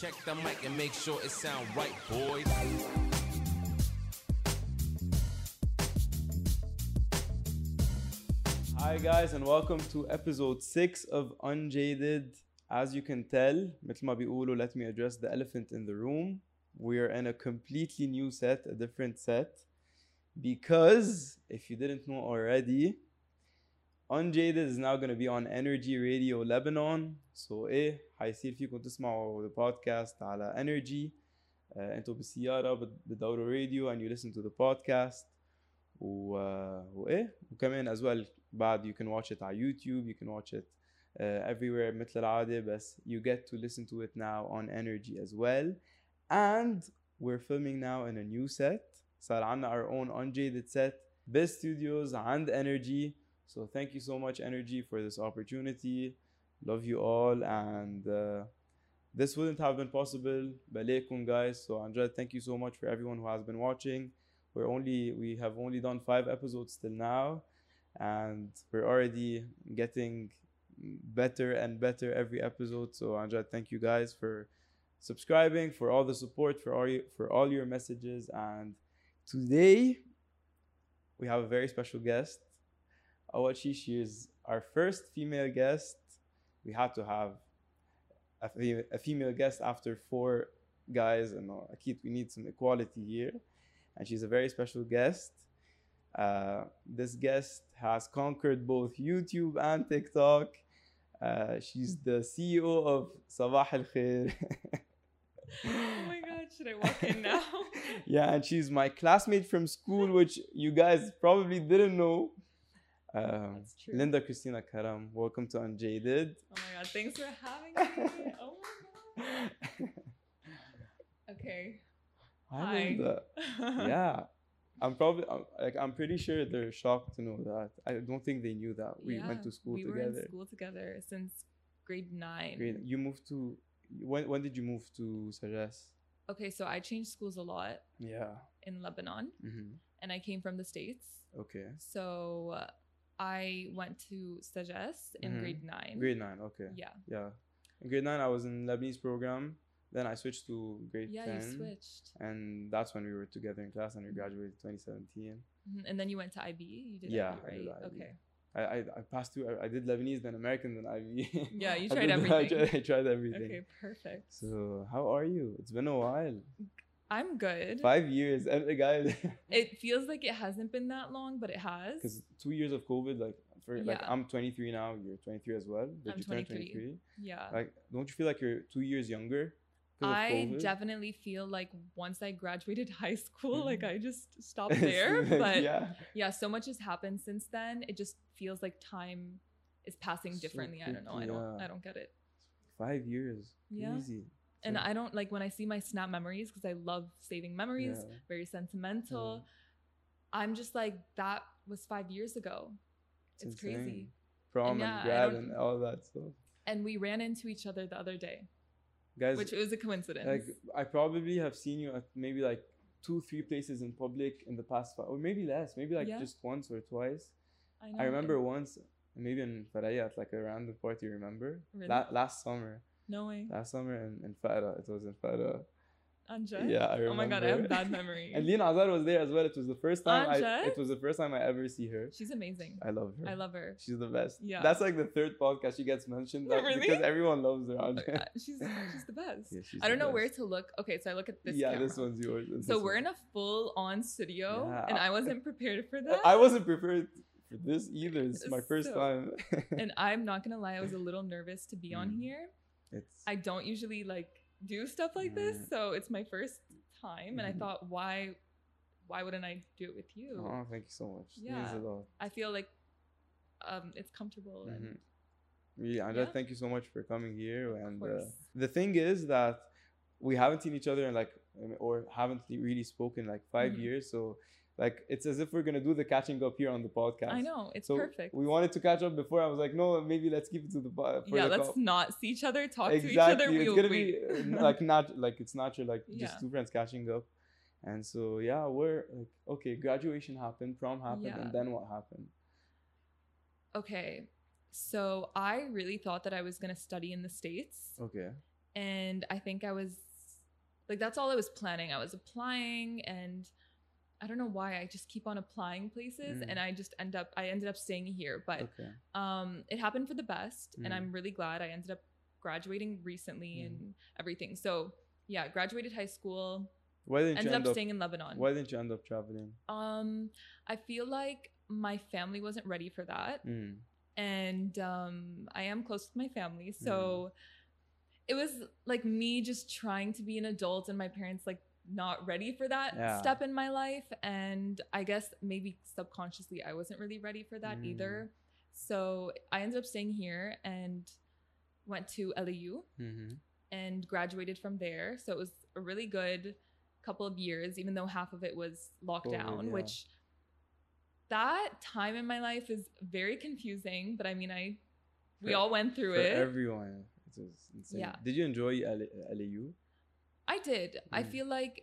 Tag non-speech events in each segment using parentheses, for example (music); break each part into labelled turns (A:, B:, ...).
A: Check the mic and make sure it sound right, boys.
B: Hi guys and welcome to episode 6 of Unjaded. As you can tell, مثل ما بيقولوا let me address the elephant in the room. We are in a completely new set, a different set. Because if you didn't know already, Unjaded is now going to be on Energy Radio Lebanon. So ايه حيصير فيكم تسمعوا the podcast على Energy. Uh, انتوا بالسيارة بت- بتدوروا راديو and you listen to the podcast. و... وايه وكمان as well بعد you can watch it على يوتيوب you can watch it uh, everywhere مثل العادة بس you get to listen to it now on energy as well and we're filming now in a new set صار عنا our own unjaded set best studios and energy so thank you so much energy for this opportunity Love you all. And uh, this wouldn't have been possible. Baleikum, guys. So, Amjad, thank you so much for everyone who has been watching. We're only, we have only done five episodes till now. And we're already getting better and better every episode. So, Amjad, thank you guys for subscribing, for all the support, for all your, for all your messages. And today, we have a very special guest. awachi she is our first female guest we had to have a, a female guest after four guys, and oh, Akit, we need some equality here. And she's a very special guest. Uh, this guest has conquered both YouTube and TikTok. Uh, she's the CEO of Sabah Al Khair.
C: oh my (laughs) God, should I walk in now? (laughs)
B: yeah, and she's my classmate from school, which you guys probably didn't know. Um. Linda Christina Karam, welcome to Unjaded.
C: Oh my god, thanks for having me. (laughs) Oh my god. Okay. Hi.
B: Linda. (laughs) yeah i'm probably I'm, like i'm pretty sure they're shocked to know that i don't think they knew that we went to school together.
C: we were in school together since grade nine.
B: Great. you moved to when, when did you move to Sajas?
C: Okay, so I changed schools a lot
B: yeah
C: in Lebanon,
B: hmm
C: and I came from the states.
B: okay
C: So uh, I went to Stages in
B: Mhm.
C: grade nine.
B: grade 9 okay
C: Yeah.
B: yeah in grade 9 i was in lebanese program then i switched to grade
C: Yeah,
B: 10
C: you switched.
B: and that's when we were together in class and we graduated 2017
C: Mhm, And then you went to IB. You did
B: Yeah,
C: IB,
B: I did
C: right?
B: IB.
C: Okay.
B: I, I, I passed through I, I did lebanese then american then ib (laughs)
C: Yeah, you
B: I
C: tried
B: did- I
C: everything.
B: tried, I tried everything
C: Okay, perfect.
B: So how are you? It's been a while.
C: I'm good.
B: Five years, and the guy, (laughs)
C: It feels like it hasn't been that long, but it has.
B: because two years of COVID. Like for like I'm 23 now. You're 23 as well. Did
C: I'm
B: you turn
C: 23.
B: 23?
C: Yeah.
B: Like, don't you feel like you're two years younger?
C: I definitely feel like once I graduated (laughs) high school, like
B: Mhm.
C: I just stopped (laughs) there. but yeah.
B: yeah,
C: so much has happened since then. It just feels like time is passing
B: So
C: differently. I don't know. I don't. I don't get it.
B: five years.
C: Yeah.
B: Easy.
C: And I don't like when I see my snap memories because I love saving memories,
B: Yeah.
C: very sentimental. I'm just like that was 5 years ago. It's, crazy.
B: insane. Prom
C: I
B: and grad and all that stuff.
C: And we ran into each other the other day,
B: Guys,
C: which was a coincidence.
B: like I probably have seen you at maybe like two, three places in public in the past five, or maybe less, maybe like
C: Yeah.
B: just once or twice.
C: know.
B: I remember once, maybe in Faraya at like a random party. Remember?
C: Really?
B: La- last summer,
C: No way.
B: last summer in in Faraya. It was in Faraya.
C: Anja?
B: Yeah, I remember.
C: Oh my god, I have bad (laughs) memory.
B: And Lina Azar was there as well. It was the first time. I,
C: Anja?
B: it was the first time I ever see her.
C: She's amazing.
B: I love her.
C: I love her.
B: She's the best.
C: Yeah.
B: That's like the third podcast she gets mentioned. That,
C: Really?
B: Because everyone loves her. Anja.
C: Uh, (laughs) she's she's the best.
B: Yeah, she's
C: I don't know where to look. Okay, so I look at this.
B: yeah,
C: camera.
B: this one's yours. This
C: So we're in a full on studio,
B: Yeah,
C: and
B: I-
C: I wasn't prepared for (laughs) that.
B: I wasn't prepared for this either. It's my first
C: So-
B: time.
C: and I'm not gonna lie, I was a little nervous to be on
B: Mm.
C: here.
B: It's
C: I don't usually like do stuff like this, so it's my first time, and I
B: Mhm.
C: thought, why, why wouldn't I do it with you?
B: oh, thank you so much.
C: Yeah. I feel like, um, it's comfortable and
B: Mhm. Really, Anja,
C: Yeah.
B: thank you so much for coming here. And uh, the thing is that we haven't seen each other in like, or haven't really spoken like 5
C: Mhm.
B: years. So, like, it's as if we're gonna do the catching up here on the podcast.
C: I know it's
B: so
C: perfect.
B: We wanted to catch up before. I was like, no, maybe let's keep it to the for
C: yeah,
B: the
C: let's
B: call.
C: not see each other, talk
B: exactly.
C: to each other.
B: It's
C: we'll
B: gonna
C: wait.
B: be uh, (laughs) like not like it's natural, like
C: Yeah.
B: just two friends catching up. And so yeah, we're like okay, graduation happened, prom happened,
C: Yeah.
B: and then what happened?
C: okay, so I really thought that I was gonna study in the states,
B: Okay.
C: and I think I was like that's all I was planning. I was applying and I don't know why I just keep on applying places
B: Mm.
C: and I just end up I ended up staying here, but
B: Okay.
C: um it happened for the best and
B: Mm.
C: I'm really glad I ended up graduating recently
B: Mm.
C: and everything. So, yeah, graduated high school,
B: Why didn't
C: ended
B: you end up?
C: staying in Lebanon.
B: Why didn't you end up traveling?
C: Um I feel like my family wasn't ready for that
B: Mm.
C: and um, I am close with my family.
B: Mm.
C: So it was like me just trying to be an adult, and my parents like not ready for that
B: Yeah.
C: step in my life. And I guess maybe subconsciously I wasn't really ready for that
B: Mm.
C: either. So I ended up staying here and went to LAU
B: Mm-hmm.
C: and graduated from there. So it was a really good couple of years, even though half of it was lockdown,
B: yeah.
C: which that time in my life is very confusing. But I mean, I we
B: For-
C: all went through
B: For
C: it.
B: everyone, it was insane.
C: Yeah.
B: Did you enjoy L- LAU?
C: I did. I
B: Mm.
C: feel like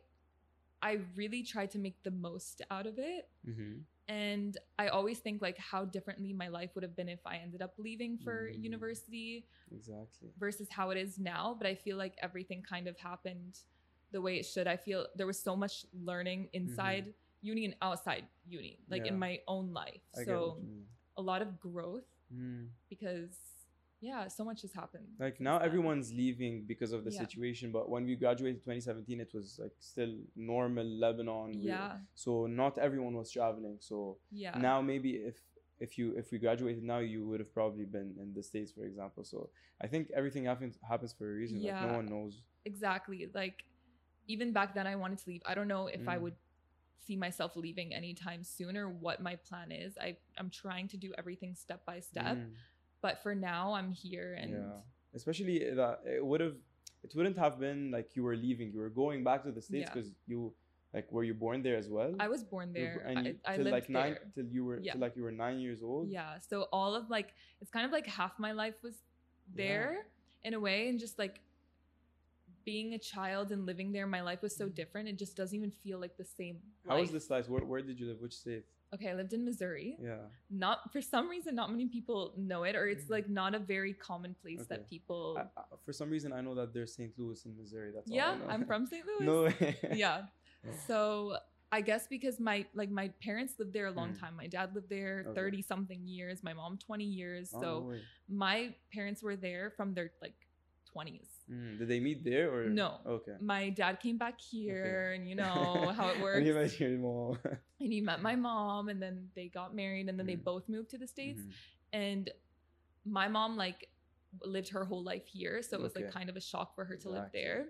C: I really tried to make the most out of it.
B: Mm-hmm.
C: And I always think like how differently my life would have been if I ended up leaving for
B: Mm.
C: university
B: Exactly.
C: versus how it is now. But I feel like everything kind of happened the way it should. I feel there was so much learning inside uni and outside uni, like in
B: Mm-hmm.
C: My own life.
B: I
C: so
B: what you mean.
C: a lot of growth
B: Mm.
C: because yeah, so much has happened.
B: Like now everyone's leaving because of the
C: Yeah.
B: situation, but when we graduated 2017, it was like still normal Lebanon.
C: Yeah,
B: So not everyone was traveling. So
C: yeah.
B: now maybe if if you if we graduated now, you would have probably been in the states, for example. So I think everything happens happens for a reason. Like
C: Yeah.
B: no one knows.
C: exactly like even back then i wanted to leave i don't know if i
B: Mm.
C: would see myself leaving anytime soon or what my plan is i i'm trying to do everything step by step
B: Mm.
C: But for now i'm here and
B: yeah. Especially that it would have it wouldn't have been like you were leaving you were going back to the states
C: Yeah.
B: because you like were you born there as well?
C: I was born there.
B: and you,
C: i, I
B: till
C: lived
B: like nine
C: there.
B: till you were
C: Yeah.
B: till like you were nine years old?
C: Yeah. So all of like it's kind of like half my life was there in a way and just like being a child and living there my life was so mm. different. It just doesn't even feel like the same
B: how was
C: life.
B: this life where, where did you live? Which state
C: okay i lived in missouri
B: yeah
C: not for some reason not many people know it or it's
B: Mhm.
C: like not a very common place
B: Okay.
C: that people
B: I, I, for some reason i know that there's st louis in missouri that's
C: yeah i'm from st (laughs) louis
B: no way.
C: yeah (laughs) so i guess because my like my parents lived there a long
B: Mm.
C: time my dad lived there
B: Okay.
C: 30 something years my mom 20 years
B: Oh,
C: so
B: no
C: my parents were there from their like 20s
B: Mm, did they meet there or?
C: No.
B: okay.
C: My dad came back here and you know how it (laughs)
B: and
C: works.
B: you met your mom. (laughs)
C: And he met my mom and then they got married and then they
B: Mm.
C: both moved to the states.
B: Mhm.
C: and my mom like lived her whole life here so it was like kind of a shock for her to live there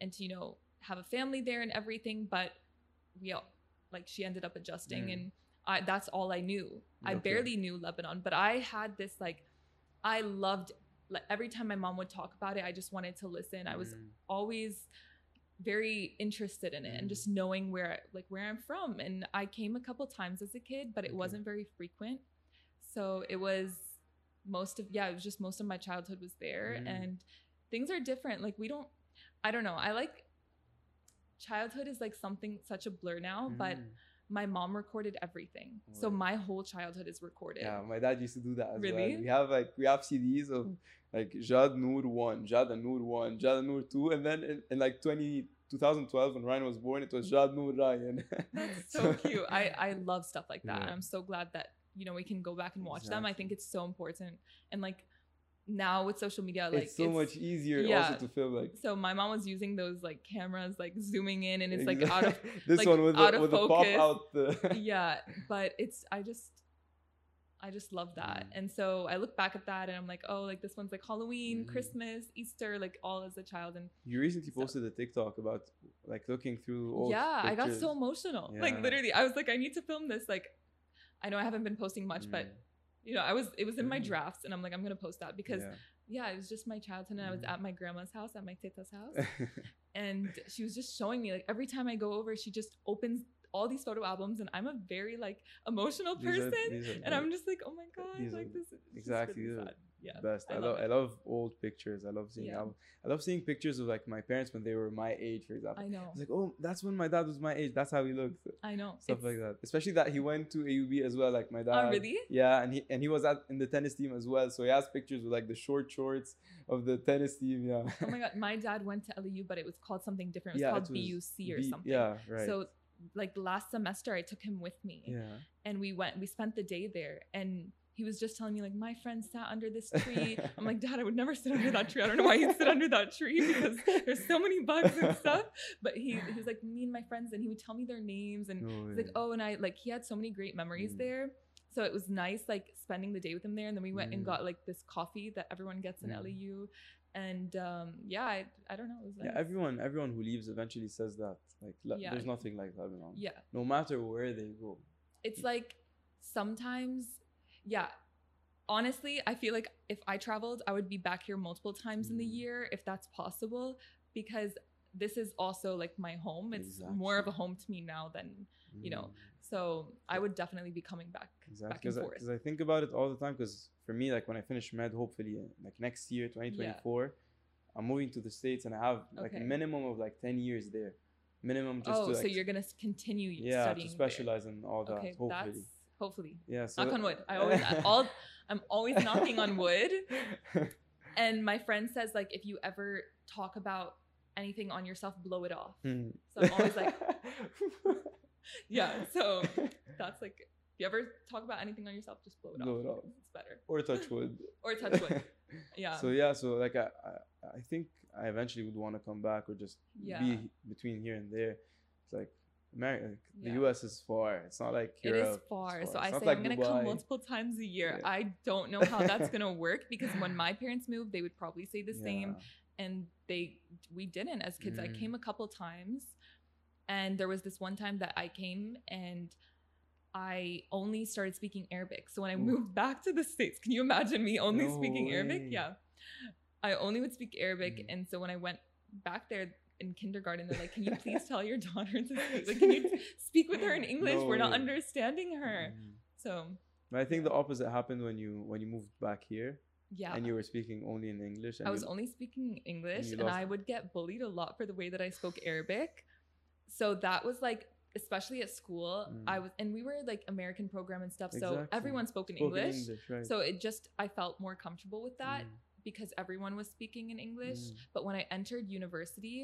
C: and to you know have a family there and everything but we all like she ended up adjusting
B: Mm.
C: and I that's all I knew. I barely knew Lebanon but I had this like I loved like every time my mom would talk about it I just wanted to listen I was
B: Mm.
C: always very interested in it and
B: Mm.
C: just knowing where like where I'm from and I came a couple times as a kid but it
B: Okay.
C: wasn't very frequent so it was most of yeah it was just most of my childhood was there
B: Mm.
C: and things are different like we don't I don't know I like childhood is like something such a blur now but
B: Mm.
C: My mom recorded everything so my whole childhood is recorded
B: Yeah, my dad used to do that as
C: Really?
B: well. We have like we have CDs of mm. like Jad Noor one, Jad and Noor one, Jad and Noor two, and then in, in like 20, 2012 when Ryan was born, it was Jad Noor Ryan.
C: That's (laughs) so cute. I I love stuff like that.
B: Yeah.
C: And I'm so glad that you know we can go back and watch them. I think it's so important. And like now with social media, like
B: it's so much easier
C: yeah.
B: also to film like.
C: So my mom was using those like cameras, like zooming in, and it's like out of (laughs)
B: this
C: like,
B: one with
C: out
B: the,
C: of
B: with the pop
C: focus.
B: out the. (laughs)
C: yeah. But it's I just I just love that.
B: Mm.
C: And so I look back at that and I'm like, oh, like this one's like Halloween,
B: Mhm.
C: Christmas, Easter, like all as a child. And
B: You recently
C: So-
B: posted a TikTok about like looking through old
C: yeah, I got so emotional. Like literally, I was like, I need to film this. Like, I know I haven't been posting much, but
B: Mm,
C: you know, I was it was in my
B: Mm.
C: drafts, and I'm like, I'm gonna post that because
B: yeah.
C: yeah, it was just my childhood, and I was
B: Mm.
C: at my grandma's house, at my tita's house, (laughs) and she was just showing me like every time I go over, she just opens all these photo albums, and I'm a very like emotional
B: are-
C: person,
B: are
C: and I'm just like, oh my god,
B: these are
C: like
B: the-
C: this. just
B: exactly
C: really sad. Yeah,
B: best.
C: I
B: I,
C: love
B: love. I love old pictures. I love seeing
C: Yeah.
B: album. I love seeing pictures of like my parents when they were my age, for example.
C: I know.
B: It's like, oh, that's when my dad was my age. That's how he looked.
C: I know.
B: Stuff
C: It's-
B: like that. Especially that he went to AUB as well, like my dad.
C: Oh, really?
B: Yeah, and he and he was at in the tennis team as well. So he has pictures with like the short shorts of the tennis team. Yeah.
C: Oh my god, my dad went to LAU, but it was called something different. It was
B: yeah,
C: called
B: it was
C: BUC or
B: B-
C: something.
B: Yeah, right.
C: So like last semester, I took him with me,
B: yeah.
C: and we went. We spent the day there, and he was just telling me like my friend sat under this (laughs) tree. I'm like, Dad, I would never sit under that tree. I don't know why you'd sit under that tree because there's so many bugs and (laughs) stuff. But he he was like me and my friends, and he would tell me their names, and
B: No
C: he's like, oh, and I like he had so many great memories
B: Mm.
C: there. So it was nice like spending the day with him there, and then we went and
B: Mm.
C: got like this coffee that everyone gets in
B: Mm.
C: LAU, and um, yeah, I, I don't know, it was nice.
B: Yeah, everyone everyone who leaves eventually says that. Like, Le-
C: Yeah.
B: there's nothing like Lebanon.
C: yeah,
B: No matter where they go.
C: it's like sometimes, yeah. Honestly, I feel like if I traveled, I would be back here multiple times in the
B: Mm.
C: year if that's possible, because this is also like my home. It's more of a home to me now than you know.
B: Mm,
C: so. I would definitely be coming back,
B: Exactly.
C: back and forth.
B: Because
C: forth.
B: I, think about it all the time. Because for me, like when I finish med, hopefully, uh, like next year, 2024, I'm moving to the States and I have like a
C: Okay.
B: minimum of like 10 years there. Minimum just
C: oh,
B: to
C: so you're gonna continue
B: yeah,
C: studying
B: to
C: there.
B: in all that.
C: Okay,
B: hopefully.
C: Hopefully.
B: yeah. So
C: Knock on wood. I always, (laughs) all, I'm always knocking on wood. (laughs) And my friend says like, if you ever talk about anything on yourself, blow it off.
B: Hmm.
C: So I'm always like, (laughs) yeah. So that's like, if you ever talk about anything on yourself, just blow it
B: Blow
C: off.
B: it off.
C: It's better.
B: or touch wood.
C: Or touch wood. Yeah.
B: So yeah, so like I, I, I think I eventually would want to come back or just
C: Yeah.
B: be between here and there. It's like America, the
C: Yeah.
B: U.S. is far. It's not like Europe. It's
C: far. So
B: It's
C: I say
B: like
C: I'm gonna
B: Dubai.
C: come multiple times a year.
B: Yeah.
C: I don't know how that's (laughs) gonna work because when my parents moved, they would probably say the same. And they we didn't as kids i
B: Mm.
C: came a couple times and there was this one time that i came and i only started speaking arabic so when i moved back to the states can you imagine me only
B: No
C: speaking arabic yeah i only would speak arabic
B: Mm.
C: and so when i went back there in kindergarten they're like can you (laughs) please tell your daughter to speak like can you (laughs) speak with her in english
B: No
C: we're not
B: way.
C: understanding her
B: Mm.
C: so
B: But I think the opposite happened when you when you moved back here
C: yeah
B: and you were speaking only in English. And
C: I was
B: you,
C: only speaking English
B: you
C: and I would get bullied a lot for the way that I spoke Arabic. So that was like especially at school, I
B: Mm.
C: was and we were like American program and stuff. So everyone spoke in
B: spoke
C: English.
B: right.
C: So it just I felt more comfortable with that
B: Mm,
C: because everyone was speaking in English.
B: mm,
C: But when I entered university,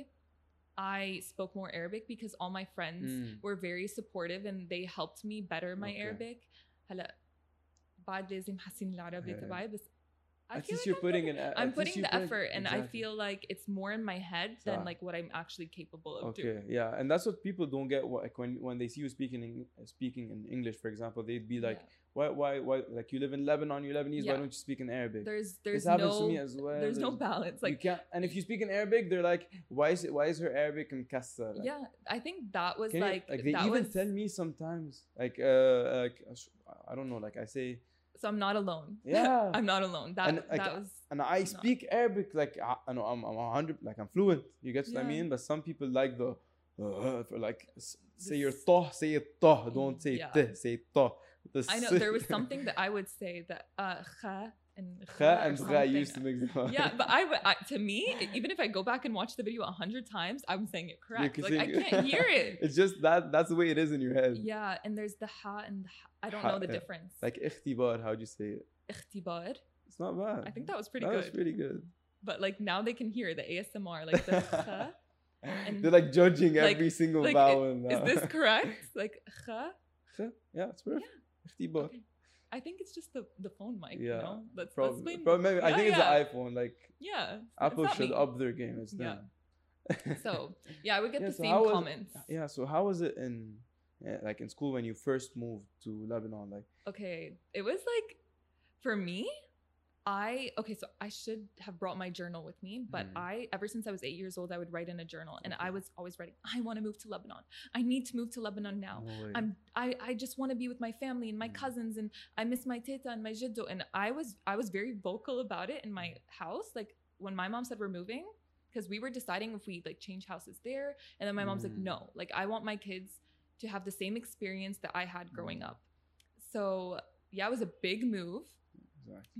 C: I spoke more Arabic because all my friends
B: mm.
C: were very supportive and they helped me better my
B: Okay.
C: Arabic. هلا بعد لازم حسين العربي
B: Yeah.
C: تبعي بس I
B: at
C: feel
B: least
C: like
B: you're
C: I'm
B: putting an. e-
C: I'm putting the effort and I feel like it's more in my head than
B: Yeah.
C: like what I'm actually capable of
B: Okay,
C: doing.
B: yeah, and that's what people don't get. Like when when they see you speaking in, speaking in English, for example, they'd be like,
C: Yeah.
B: "Why, why, why? Like you live in Lebanon, you're Lebanese. Why don't you speak in Arabic?"
C: There's there's
B: this happens
C: no
B: to me as well.
C: there's no balance.
B: Like you
C: Like
B: can't, and if you speak in Arabic, they're like, "Why is it? Why is her Arabic mkassar?" Like,
C: yeah, I think that was
B: Can you-
C: like,
B: like they even
C: was,
B: tell me sometimes, like, uh, like I don't know, like I say,
C: so I'm not alone. (laughs)
B: Yeah.
C: I'm not alone. That
B: And, like,
C: that was
B: and I speak Arabic, like I, I know I'm I'm a hundred, like I'm fluent. You get what I mean? But some people like the, uh, for like say your toh, say it toh, don't say
C: Yeah.
B: teh, say toh.
C: I know there was (laughs) something that I would say that uh kha and
B: Kha and
C: Kha
B: used to.
C: Yeah, but I, I, to me, (laughs) even if I go back and watch the video a hundred times, I'm saying it correct. Like I can't hear (laughs) it.
B: it's just that that's the way it is in your head.
C: Yeah, and there's the ha and the. I don't know the difference.
B: Like ikhtibar, how'd you say it?
C: Ikhtibar.
B: It's not bad.
C: I think that was pretty
B: that
C: good.
B: That was pretty good.
C: But like now they can hear the ASMR, like the. (laughs) And
B: They're like judging
C: like,
B: every single
C: like
B: vowel.
C: Is this correct? Like kha.
B: Kha. Yeah, it's perfect. Yeah.
C: Okay. I think it's just the the phone mic.
B: Yeah,
C: You know, let's
B: Probably, probably maybe, I
C: Yeah,
B: think it's the iPhone. Like
C: Yeah.
B: Apple should
C: me.
B: up their game. It's
C: Yeah. So (laughs) yeah, I would get
B: Yeah,
C: the
B: so
C: same comments.
B: yeah. So how was it in, eh, like in school when you first moved to Lebanon? Like,
C: Okay, it was like for me. I okay, so I should have brought my journal with me, but
B: Mm.
C: I ever since I was eight years old, I would write in a journal, and I was always writing. I want to move to Lebanon. I need to move to Lebanon now.
B: no way.
C: I'm I, I just want to be with my family and my
B: Mm.
C: cousins and I miss my teta and my jiddo and I was I was very vocal about it in my house like when my mom said we're moving because we were deciding if we like change houses there and then my mom's like
B: Mm.
C: no like I want my kids to have the same experience that I had growing
B: Mm.
C: up so yeah it was a big move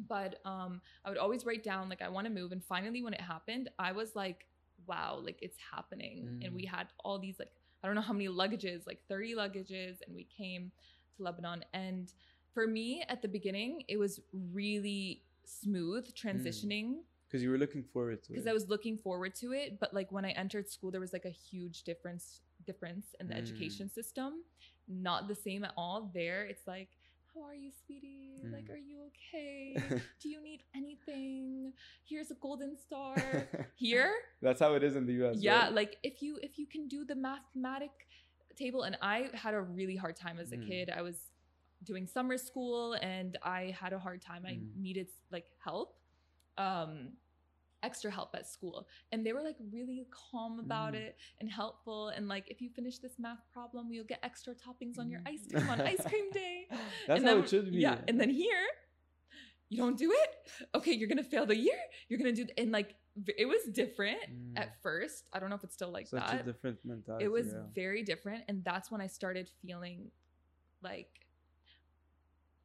C: But um i would always write down like i want to move and finally when it happened i was like wow like it's happening. And we had all these like i don't know how many luggages like 30 luggages and we came to lebanon. And for me at the beginning it was really smooth transitioning.
B: Because you were looking forward to it.
C: Because i was looking forward to it but like when i entered school there was like a huge difference difference in the
B: Mm.
C: education system. Not the same at all. There it's like how are you sweetie like
B: Mm.
C: are you okay (laughs) do you need anything here's a golden star (laughs) here
B: That's how it is in the US.
C: yeah
B: right?
C: like if you if you can do the mathematic table and i had a really hard time as a
B: Mm.
C: kid i was doing summer school and i had a hard time i
B: Mm.
C: needed like help um extra help at school and they were like really calm about
B: Mm.
C: it and helpful and like if you finish this math problem you'll get extra toppings on your
B: Mm.
C: ice cream on ice cream (laughs) day
B: That's
C: and
B: how
C: then,
B: it should be.
C: Yeah, and then here, you don't do it. Okay, you're gonna fail the year. You're gonna do, and like it was different
B: Mm.
C: at first. I don't know if it's still like
B: Such a
C: that.
B: different mentality.
C: It was
B: yeah.
C: very different, and that's when I started feeling like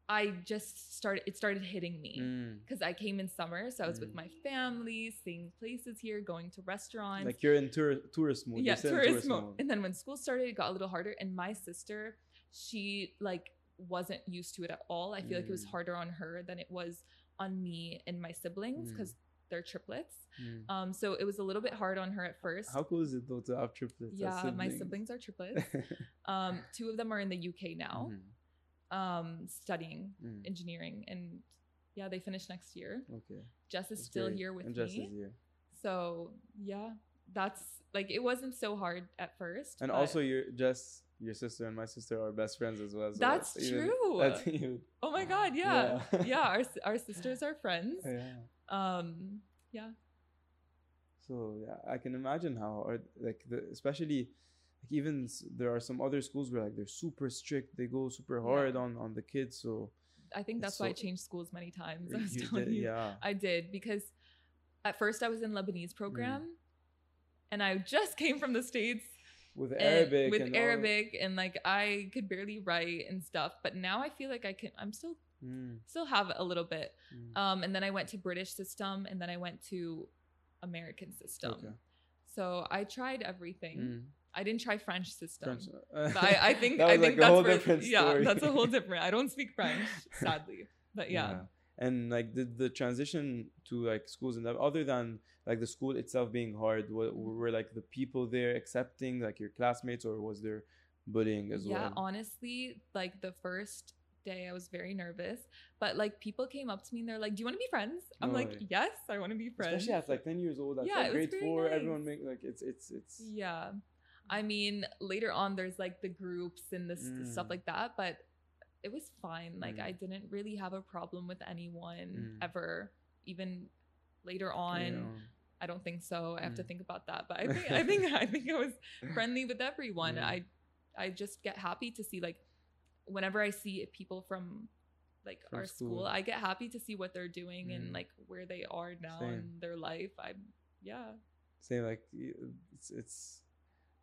C: I just started. It started hitting me
B: Mm.
C: because I came in summer, so I was with
B: Mm.
C: my family, seeing places here, going to restaurants
B: Like you're in tour- tourist mode.
C: yeah
B: in
C: tourist mode and then when school started it got a little harder and my sister she like wasn't used to it at all i feel like it was
B: Mm.
C: harder on her than it was on me and my siblings
B: Mm.
C: because they're triplets
B: Mm.
C: um so it was a little bit hard on her at first
B: How cool is it though to have triplets?
C: yeah my siblings are triplets (laughs) um two of them are in the uk now
B: Mhm.
C: Um studying
B: Mm.
C: engineering and yeah they finish next year
B: Okay.
C: jess is
B: that's
C: still
B: great.
C: here with
B: and Jess
C: me
B: is here.
C: so yeah that's like it wasn't so hard at first
B: And also, your Jess, your sister, and my sister are best friends as well. so
C: That's
B: even-
C: true.
B: That's (laughs) even,
C: Oh my god, yeah.
B: Yeah. (laughs)
C: Yeah, our our sisters are friends.
B: yeah.
C: Um yeah.
B: So yeah, I can imagine how hard, like the especially like even there are some other schools where like they're super strict. They go super hard
C: Yeah.
B: on on the kids. So
C: I think that's why I changed schools many times. (laughs) I was telling
B: did-
C: you.
B: yeah.
C: I did because at first I was in Lebanese
B: Mm.
C: program and I just (laughs) came from the States
B: With
C: and-
B: Arabic
C: with
B: and
C: Arabic and like I could barely write and stuff. But now I feel like I can I'm still
B: Mm,
C: still have a little bit.
B: mm.
C: Um and then I went to British system and then I went to American system.
B: Okay.
C: So I tried everything. I didn't try French system.
B: French-
C: But (laughs) I, I think I think
B: like, a
C: that's
B: whole
C: where,
B: different
C: yeah,
B: story.
C: that's a whole different. I don't speak French, (laughs) sadly, but yeah,
B: And like did the transition to like schools and that other than like the school itself being hard, what
C: Mm-hmm.
B: were like the people there accepting like your classmates or was there bullying as
C: yeah.
B: well?
C: Yeah, honestly, like the first day, I was very nervous, but like people came up to me and they're like, "Do you want to be friends?" I'm
B: No
C: like,
B: way.
C: "Yes, I want to be friends."
B: Especially at like ten years old, that's
C: Yeah,
B: like grade four, everyone make like it's it's it's
C: yeah, I mean, later on, there's like the groups and this stuff
B: Mm.
C: like that, but it was fine. Like
B: Mm.
C: I didn't really have a problem with anyone
B: Mm.
C: ever, even later on.
B: know,
C: I don't think so. I have to
B: Mm.
C: think about that. But I (laughs) think I think I think I was friendly with everyone.
B: Mm.
C: I I just get happy to see like whenever I see people from like
B: From
C: our school,
B: school.
C: I get happy to see what they're doing
B: Mm.
C: and like where they are now
B: Same.
C: in their life. I yeah.
B: Same like it's it's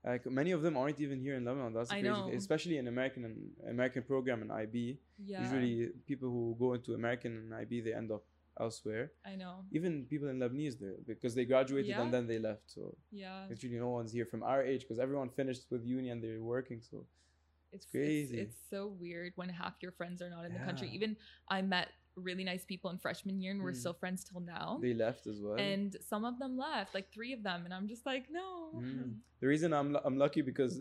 B: like many of them aren't even here in Lebanon. That's
C: I
B: crazy
C: know.
B: thing. especially in American and American program and IB.
C: Yeah.
B: Usually people who go into American and IB they end up elsewhere.
C: I know.
B: Even people in Lebanese there because they graduated
C: Yeah.
B: and then they left. So
C: Yeah.
B: literally no one's here from our age because everyone finished with uni and they're working. So
C: It's
B: crazy.
C: It's, it's so weird when half your friends are not in the country. Even I met really nice people in freshman year and we're
B: Mm.
C: still friends till now.
B: they left as well.
C: and some of them left, like three of them, and I'm just like, no.
B: Mm. The reason I'm I'm lucky because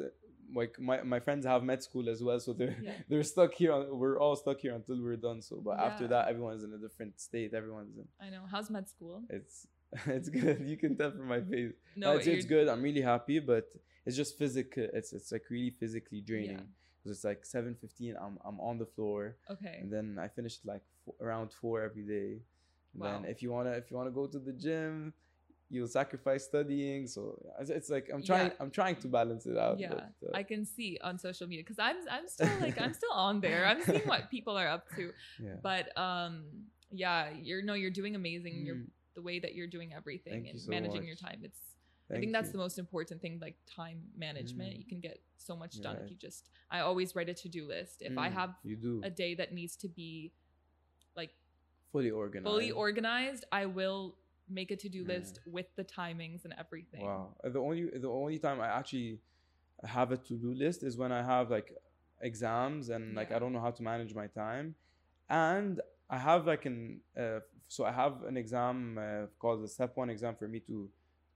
B: like my, my friends have med school as well, so they're
C: Yeah. (laughs)
B: they're stuck here. On, we're all stuck here until we're done. So, but after
C: Yeah.
B: that, everyone's in a different state. Everyone's in.
C: I know. How's med school?
B: It's (laughs) it's good. You can tell from my face.
C: No,
B: it's, it's good. I'm really happy, but it's just physical. It's it's like really physically draining.
C: Yeah.
B: Because it's like seven fifteen. I'm I'm on the floor,
C: Okay.
B: and then I finished like four, around four every day. And
C: Wow.
B: then if you wanna if you wanna go to the gym, you'll sacrifice studying. So it's, it's like I'm trying
C: Yeah.
B: I'm trying to balance it out.
C: Yeah,
B: but, uh,
C: I can see on social media because I'm I'm still like I'm (laughs) still on there. I'm seeing what people are up to. (laughs)
B: yeah.
C: But um, yeah, you're no, you're doing amazing. You're
B: Mm,
C: the way that you're doing everything
B: Thank
C: and
B: so
C: managing your time. It's I think that's
B: you.
C: the most important thing, like time management.
B: Mm.
C: You can get so much done
B: Right.
C: if you just. I always write a to do list. If I
B: Mm,
C: have
B: you do
C: a day that needs to be like
B: fully organized.
C: fully organized, I will make a to-do
B: Yeah.
C: list with the timings and everything.
B: Wow. Uh, The only the only time I actually have a to do list is when I have like exams and like I don't know how to manage my time, and I have like an uh, so I have an exam uh, called the step one exam for me to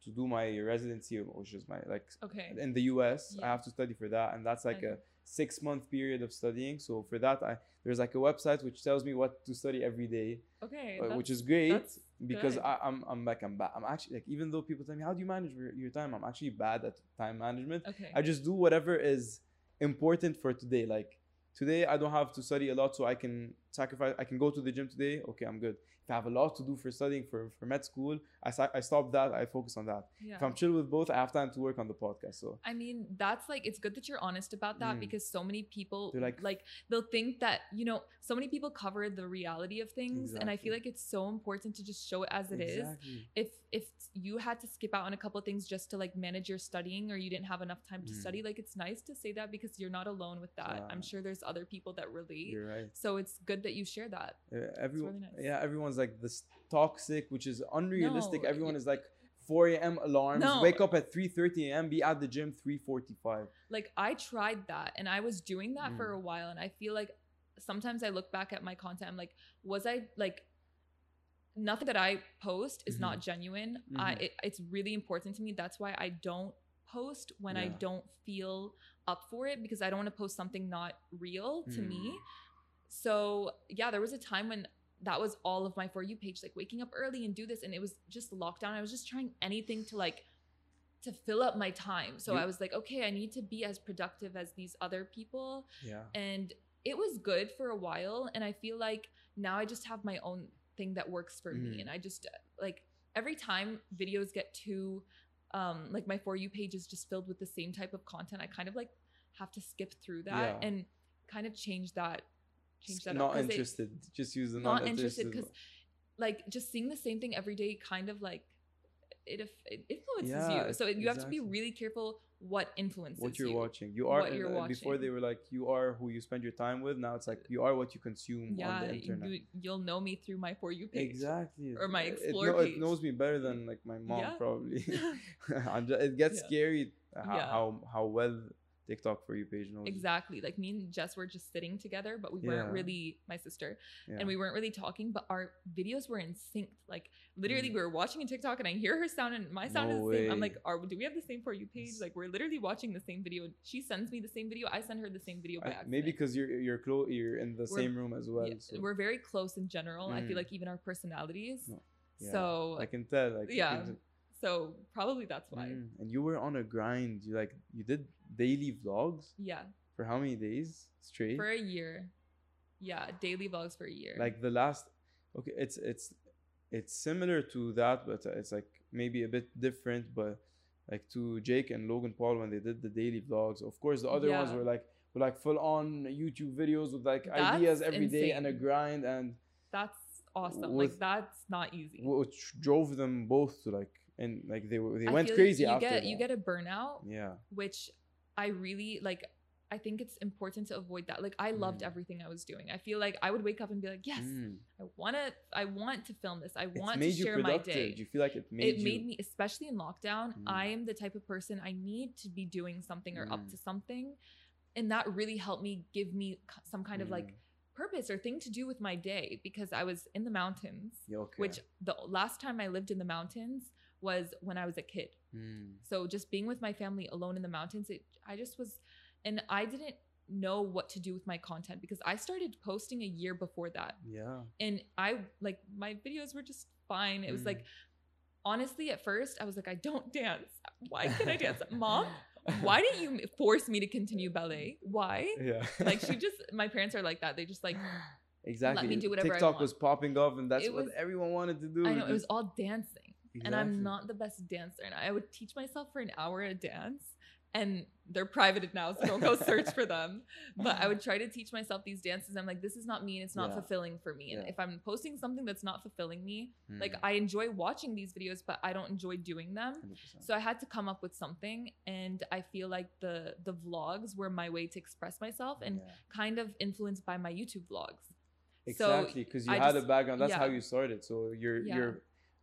B: to do my residency, which is my like
C: Okay.
B: in the US. I have to study for that, and that's like a six month period of studying. So for that, I there's like a website which tells me what to study every day,
C: Okay.
B: uh, which is great because
C: good.
B: I, I'm I'm like I'm bad. I'm actually like even though people tell me how do you manage your, your time, I'm actually bad at time management.
C: Okay.
B: I just do whatever is important for today. Like today, I don't have to study a lot, so I can sacrifice. I can go to the gym today. Okay, I'm good. If I have a lot to do for studying for for med school, I I stop that. I focus on that.
C: yeah.
B: If I'm chill with both, I have time to work on the podcast. So
C: I mean, that's like it's good that you're honest about that
B: Mm.
C: because so many people
B: They're like-
C: like they'll think that you know so many people cover the reality of things, and I feel like it's so important to just show it as it is.
B: Exactly.
C: If if you had to skip out on a couple things just to like manage your studying, or you didn't have enough time to
B: Mm.
C: study, like it's nice to say that because you're not alone with that. I'm sure there's other people that relate.
B: Right.
C: So it's good that you share that.
B: Uh, everyone,
C: really nice.
B: yeah, everyone's like this toxic, which is unrealistic.
C: No,
B: Everyone
C: y-
B: is like 4 a.m. alarms.
C: No.
B: Wake up at 3:30 a.m. Be at the gym 3:45.
C: like I tried that and I was doing that for
B: Mm.
C: a while and I feel like sometimes I look back at my content I'm like was I like nothing that I post is not genuine. I
B: Mhm.
C: it, it's really important to me. That's why I don't post when I don't feel up for it because I don't want to post something not real to me.
B: Mm.
C: So, yeah, there was a time when that was all of my for you page like waking up early and do this and it was just lockdown. I was just trying anything to like to fill up my time. So
B: You-
C: I was like, okay, I need to be as productive as these other people.
B: Yeah.
C: And it was good for a while. And I feel like now I just have my own thing that works for me.
B: Mhm.
C: And I just like every time videos get too, um, like my For You page is just filled with the same type of content, I kind of like have to skip through that
B: Yeah.
C: and kind of change that. Change that up,
B: not
C: it-
B: interested. Just use the
C: not
B: not,
C: interested because like just seeing the same thing every day kind of like it, it influences
B: Yeah,
C: you so you have to be really careful what influences
B: what you're
C: you.
B: watching. You are
C: what you're
B: uh, before they were like you are who you spend your time with. Now it's like you are what you consume on
C: yeah
B: the internet.
C: you, you'll know me through my for you page
B: Exactly.
C: Or my explore
B: it, know-
C: page.
B: it knows me better than like my mom
C: Yeah.
B: probably. (laughs) (laughs) I'm ju- it gets
C: Yeah.
B: scary how,
C: Yeah.
B: how how well TikTok for you page knows.
C: exactly like me and jess were just sitting together but we weren't really my sister
B: Yeah.
C: and we weren't really talking but our videos were in sync like literally
B: Mm.
C: we were watching a tiktok and i hear her sound and my sound
B: No
C: is the same i'm like are do we have the same for you page like we're literally watching the same video she sends me the same video i send her the same video
B: I-
C: accident.
B: maybe because you're you're close, you're in the
C: We're-
B: same room as well.
C: Yeah,
B: so
C: we're very close in general. I
B: Mm.
C: feel like even our personalities.
B: No, yeah,
C: So
B: I can tell. Like
C: yeah,
B: can-
C: so probably that's why.
B: Mm, And you were on a grind. You like you did daily vlogs
C: Yeah,
B: for how many days straight?
C: for a year. Yeah, daily vlogs for a year.
B: like the last okay it's it's it's similar to that but it's like maybe a bit different but like to jake and logan paul when they did the daily vlogs of course the other ones were like were like full on youtube videos with like
C: That's
B: ideas every day and a grind and
C: that's awesome.
B: with-
C: like that's not easy.
B: which drove them both to like and like they were they
C: I
B: went
C: feel like
B: crazy
C: you
B: after
C: get you get a burnout,
B: yeah
C: which I really like. I think it's important to avoid that. Like I loved
B: Mm.
C: everything I was doing. I feel like I would wake up and be like, yes,
B: Mm.
C: I want to. I want to film this. I want to share my day.
B: do you feel like it made
C: it
B: you
C: made me especially in lockdown
B: Mm.
C: i am the type of person i need to be doing something or up
B: Mm.
C: to something and that really helped me give me some kind of like
B: Mm.
C: purpose or thing to do with my day because i was in the mountains
B: Yeah, okay.
C: which the last time i lived in the mountains was when i was a kid
B: Mm.
C: so just being with my family alone in the mountains it i just was and i didn't know what to do with my content because i started posting a year before that
B: yeah
C: and I like my videos were just fine. It was
B: Mm.
C: like honestly at first I was like I don't dance. Why can I dance? (laughs) Mom, why didn't you force me to continue ballet? Why?
B: yeah
C: Like she (laughs) just my parents are like that. They just like
B: exactly
C: do whatever I
B: tiktok was popping off and that's what
C: was-
B: everyone wanted to do
C: I know it was all dancing. And I'm not the best dancer. And I would teach myself for an hour a dance. And they're privated now, so don't go search for them. But I would (laughs) try to teach myself these dances. I'm like, this is not me and it's not
B: Yeah.
C: fulfilling for me. And
B: Yeah.
C: if I'm posting something that's not fulfilling me, like
B: Mm,
C: I enjoy watching these videos, but I don't enjoy doing them.
B: 100%.
C: So I had to come up with something, and I feel like the the vlogs were my way to express myself and
B: Yeah.
C: kind of influenced by my YouTube vlogs.
B: Exactly, because you
C: I
B: had
C: just-
B: a background. That's how you started. So your
C: Yeah.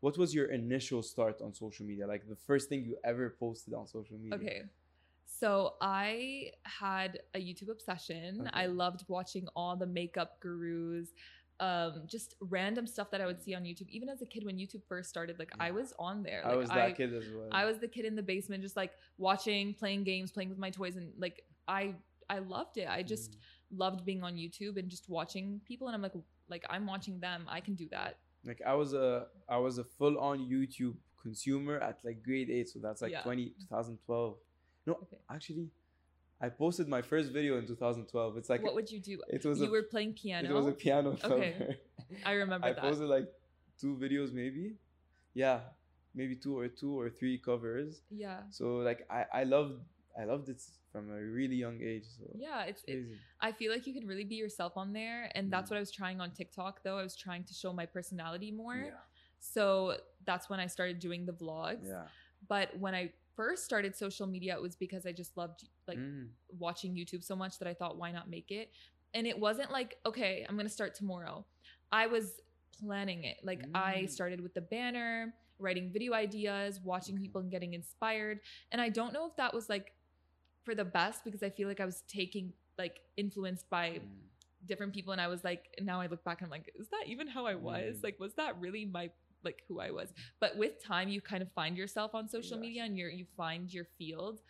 B: What was your initial start on social media? Like the first thing you ever posted on social media?
C: Okay. So I had a YouTube obsession. I loved watching all the makeup gurus, um, just random stuff that I would see on YouTube. Even as a kid, when YouTube first started, like I was on there.
B: I was that kid as well.
C: I was the kid in the basement, just like watching, playing games, playing with my toys, and like I I loved it. I just
B: Mm.
C: loved being on YouTube and just watching people, and I'm like like I'm watching them. I can do that.
B: Like I was a I was a full on YouTube consumer at like grade eight, so that's like
C: Yeah.
B: 20, 2012. No,
C: Okay.
B: actually, I posted my first video in 2012. It's like
C: what would you do?
B: it was
C: you
B: a
C: were playing piano.
B: it was a piano cover.
C: Okay. I remember
B: I
C: that.
B: posted like two videos maybe, yeah, maybe two or two or three covers.
C: yeah.
B: So like I I loved I loved it from a really young age. So
C: Yeah, it's it. I feel like you can really be yourself on there, and that's
B: Mm.
C: what I was trying on TikTok. Though I was trying to show my personality more,
B: Yeah,
C: so that's when I started doing the vlogs.
B: yeah.
C: But when I first started social media, it was because I just loved like
B: Mm.
C: watching YouTube so much that I thought, why not make it? And it wasn't like, okay, I'm gonna start tomorrow. I was planning it. Like I
B: Mm.
C: started with the banner, writing video ideas, watching people and getting inspired. And I don't know if that was like for the best because I feel like I was taking like influenced by
B: Mm.
C: different people and I was like now I look back and I'm like, is that even how I was?
B: Mm.
C: Like was that really my like who I was? But with time you kind of find yourself on social
B: Yes.
C: media and you're you find your field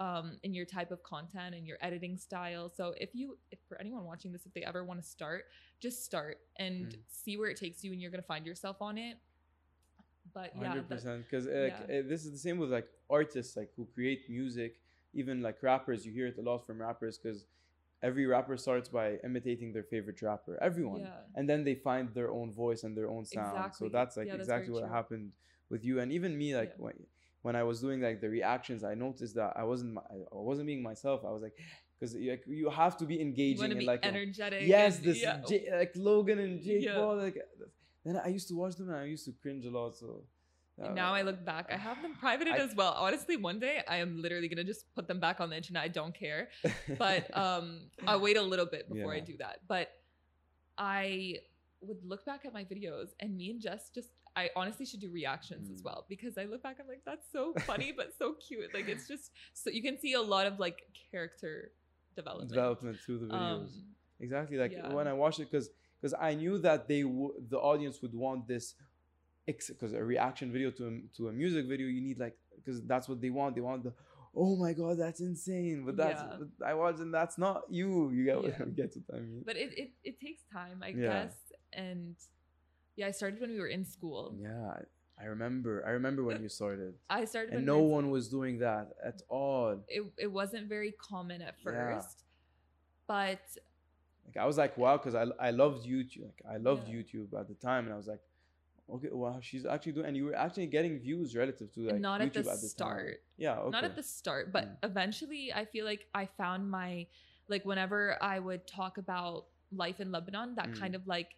C: um in your type of content and your editing style. So if you if for anyone watching this if they ever want to start, just start and
B: Mm.
C: see where it takes you and you're going to find yourself on it. But yeah,
B: 100% Because
C: yeah.
B: uh, this is the same with like artists like who create music, even like rappers. You hear it a lot from rappers because every rapper starts by imitating their favorite rapper. Everyone,
C: yeah.
B: and then they find their own voice and their own sound.
C: Exactly.
B: So that's like
C: Yeah,
B: exactly
C: very
B: what
C: true.
B: happened with you, and even me. Like
C: Yeah.
B: when when I was doing like the reactions, I noticed that I wasn't my, I wasn't being myself. I was like, because like you have to be engaging in
C: be
B: like a-
C: energetic.
B: yes,
C: and-
B: this. J- like Logan and Jake
C: Yeah.
B: Paul. Like then I used to watch them and I used to cringe a lot. So uh,
C: And now I look back, I have them (sighs) privated
B: I-
C: as well. Honestly, one day I am literally gonna just put them back on the internet. I don't care. But (laughs) um I'll wait a little bit before I do that. But I would look back at my videos and me and Jess just I honestly should do reactions as
B: Mm.
C: well because I look back, I'm like, that's so (laughs) funny, but so cute. Like it's just so you can see a lot of like character development.
B: development through the videos.
C: Um,
B: exactly. Like
C: yeah.
B: when I watched it, because because I knew that they w- the audience would want this. Because a reaction video to a, to a music video, you need like because that's what they want. They want the oh my god, that's insane. But that's
C: Yeah.
B: but I watched and that's not you. You get what,
C: Yeah.
B: you (laughs) get what I mean?
C: but it, it it takes time, I
B: Yeah.
C: guess. And yeah, I started when we were in school.
B: yeah, I, remember. I remember when uh, you started,
C: I started
B: and no one was doing that at all.
C: it, it wasn't very common at first but
B: Like I was like, wow, because I I loved YouTube. Like I loved. YouTube at the time, and I was like, okay, wow, she's actually doing, and you were actually getting views relative to like
C: not at the
B: YouTube at the time.
C: start.
B: Yeah, okay.
C: not at the start but
B: Mm.
C: eventually i feel like i found my like whenever i would talk about life in lebanon that
B: Mm.
C: kind of like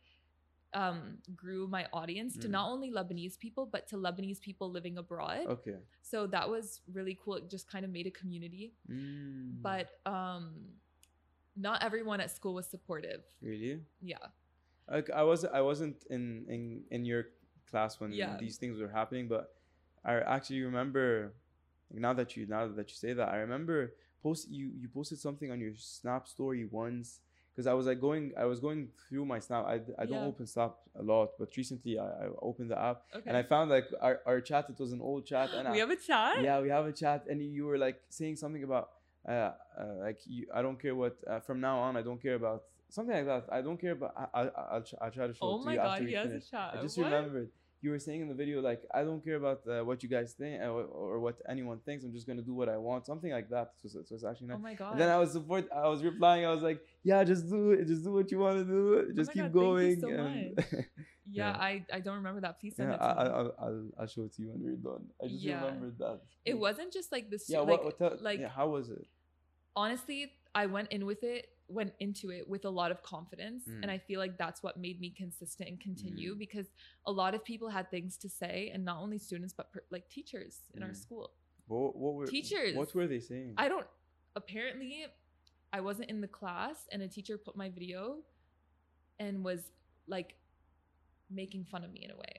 C: um grew my audience to
B: Mm.
C: not only lebanese people but to lebanese people living abroad
B: Okay.
C: so that was really cool it just kind of made a community
B: Mm.
C: but um not everyone at school was supportive
B: really,
C: yeah
B: like I was I wasn't in in in your class when
C: Yeah.
B: these things were happening, but I actually remember. Now that you now that you say that, I remember post you you posted something on your Snap story once because I was like going I was going through my Snap. I, I don't open Snap a lot, but recently I, I opened the app
C: okay
B: and I found like our, our chat. It was an old chat, and (gasps)
C: we
B: I,
C: have a chat
B: yeah, we have a chat, and you were like saying something about uh, uh like you. I don't care what uh, from now on. I don't care about something like that. I don't care about. I, I I'll, I'll try to show
C: oh
B: it to
C: my
B: you
C: god
B: after we
C: he has
B: finish.
C: a chat
B: I just
C: What?
B: remembered you were saying in the video like I don't care about uh, what you guys think uh, or, or what anyone thinks. I'm just gonna do what I want. Something like that. So, so, so it's actually
C: oh my god
B: And then I was support. I was replying. I was like, "Yeah, just do it. Just do what you want to do. Just
C: Oh
B: keep
C: God,
B: going."
C: thank you so
B: and (laughs)
C: yeah,
B: yeah.
C: I, I don't remember that send
B: yeah, I, I. I'll, I'll I'll show it to you when we're done. I just
C: Yeah.
B: remembered that.
C: it wasn't just like this
B: Yeah.
C: like,
B: what, what
C: like
B: yeah, how was it?
C: honestly i went in with it went into it with a lot of confidence
B: Mm.
C: and i feel like that's what made me consistent and continue
B: Mm.
C: because a lot of people had things to say and not only students but per, like teachers in our
B: Mm.
C: school
B: What, what were
C: Teachers.
B: What were they saying?
C: i don't apparently i wasn't in the class and a teacher put my video and was like making fun of me in a way.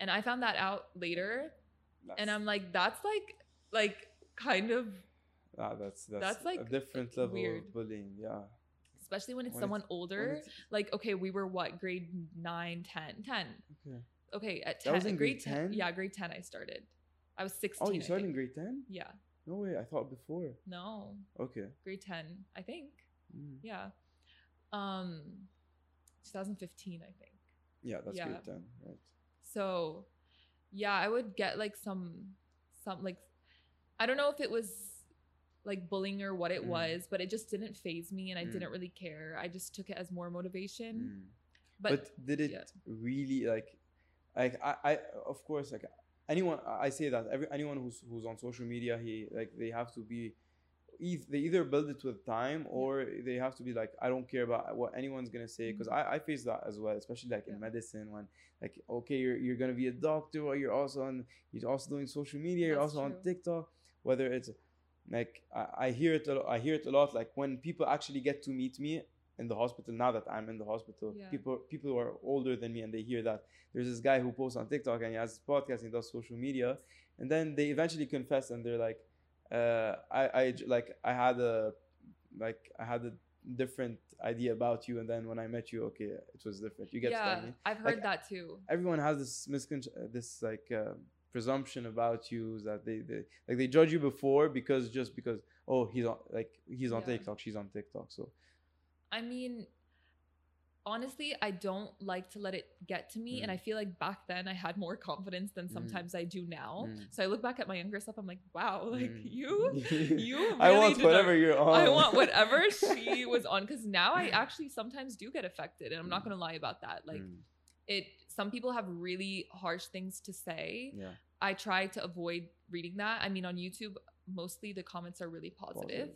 C: And I found that out later and I'm like that's like like kind of
B: ah, that's that's,
C: that's,
B: a different level
C: weird.
B: of bullying. Yeah.
C: especially when it's
B: When
C: someone
B: it's-
C: older.
B: it's-
C: Like okay, we were what grade 9, 10, 10.
B: Okay.
C: Okay, at
B: That
C: 10
B: was in
C: grade
B: grade
C: 10.
B: 10?
C: Yeah, grade 10 I started. I was 16.
B: Oh, you started in grade ten?
C: Yeah.
B: No way. I thought before.
C: No.
B: Okay.
C: Grade 10, I think.
B: Mm.
C: Yeah. Um 2015, I think.
B: Yeah, that's
C: Yeah.
B: grade ten, right?
C: So, yeah, I would get like some some like I don't know if it was like bullying or what it
B: Mm.
C: was, but it just didn't phase me and I
B: Mm.
C: didn't really care. I just took it as more motivation.
B: Mm.
C: But,
B: But, did it
C: yeah.
B: really like like I, I of course like anyone I say that every anyone who's who's on social media he like they have to be they either build it with time or they have to be like I don't care about what anyone's gonna say because I, I face that as well especially like in
C: Mm-hmm.
B: Medicine when like okay you're, you're gonna be a doctor or you're also on you're also doing social media you're
C: That's
B: also on. TikTok whether it's like I, I hear it a I hear it a lot like when people actually get to meet me in the hospital now that I'm in the hospital
C: Yeah.
B: people people who are older than me and they hear that there's this guy who posts on TikTok and he has his podcast and he does social media and then they eventually confess and they're like uh I like I had a like I had a different idea about you and then when I met you okay it was different you get I
C: yeah, I've heard
B: Like,
C: that too.
B: everyone has this miscon this like uh, presumption about you is that they, they like they judge you before because just because oh he's on like he's on
C: Yeah.
B: TikTok she's on TikTok so
C: I mean, honestly, I don't like to let it get to me. And
B: Mm.
C: I feel like back then I had more confidence than
B: Mm.
C: sometimes I do now.
B: Mm.
C: So I look back at my younger self, I'm like, wow, like
B: Mm.
C: you, (laughs) you
B: I want whatever
C: not-
B: you're on
C: I want whatever (laughs) she was on. Cause now I actually sometimes do get affected. And I'm not
B: Mm.
C: gonna lie about that. Like
B: Mm,
C: it some people have really harsh things to say.
B: yeah
C: I try to avoid reading that. I mean, on YouTube, mostly the comments are really positive.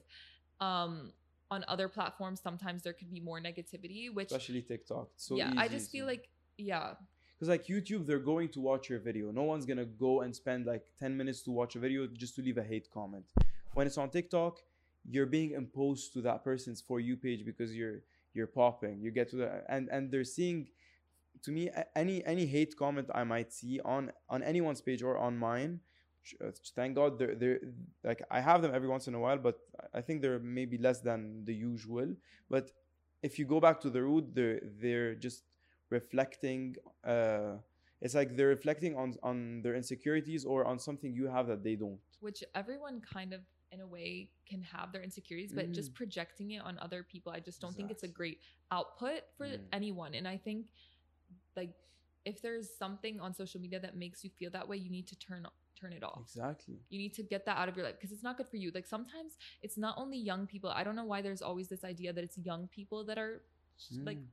C: Um, on other platforms, sometimes there could be more negativity, which
B: especially TikTok so
C: yeah, I
B: easy
C: just feel like yeah,
B: Because like YouTube, they're going to watch your video. No one's gonna go and spend like 10 minutes to watch a video just to leave a hate comment. When it's on TikTok, you're being imposed to that person's for you page because you're you're popping. You get to the and and they're seeing to me any any hate comment I might see on on anyone's page or on mine. uh, Thank God they're they're like I have them every once in a while, but I think they're maybe less than the usual. But if you go back to the root, they're they're just reflecting uh it's like they're reflecting on on their insecurities or on something you have that they don't
C: which everyone kind of in a way can have their insecurities, but just
B: Mm.
C: projecting it on other people, I just don't think it's a great output for
B: Mm.
C: anyone. And I think like if there's something on social media that makes you feel that way, you need to turn turn it off.
B: exactly
C: You need to get that out of your life because it's not good for you. Like sometimes it's not only young people. I don't know why there's always this idea that it's young people that are like
B: Mm.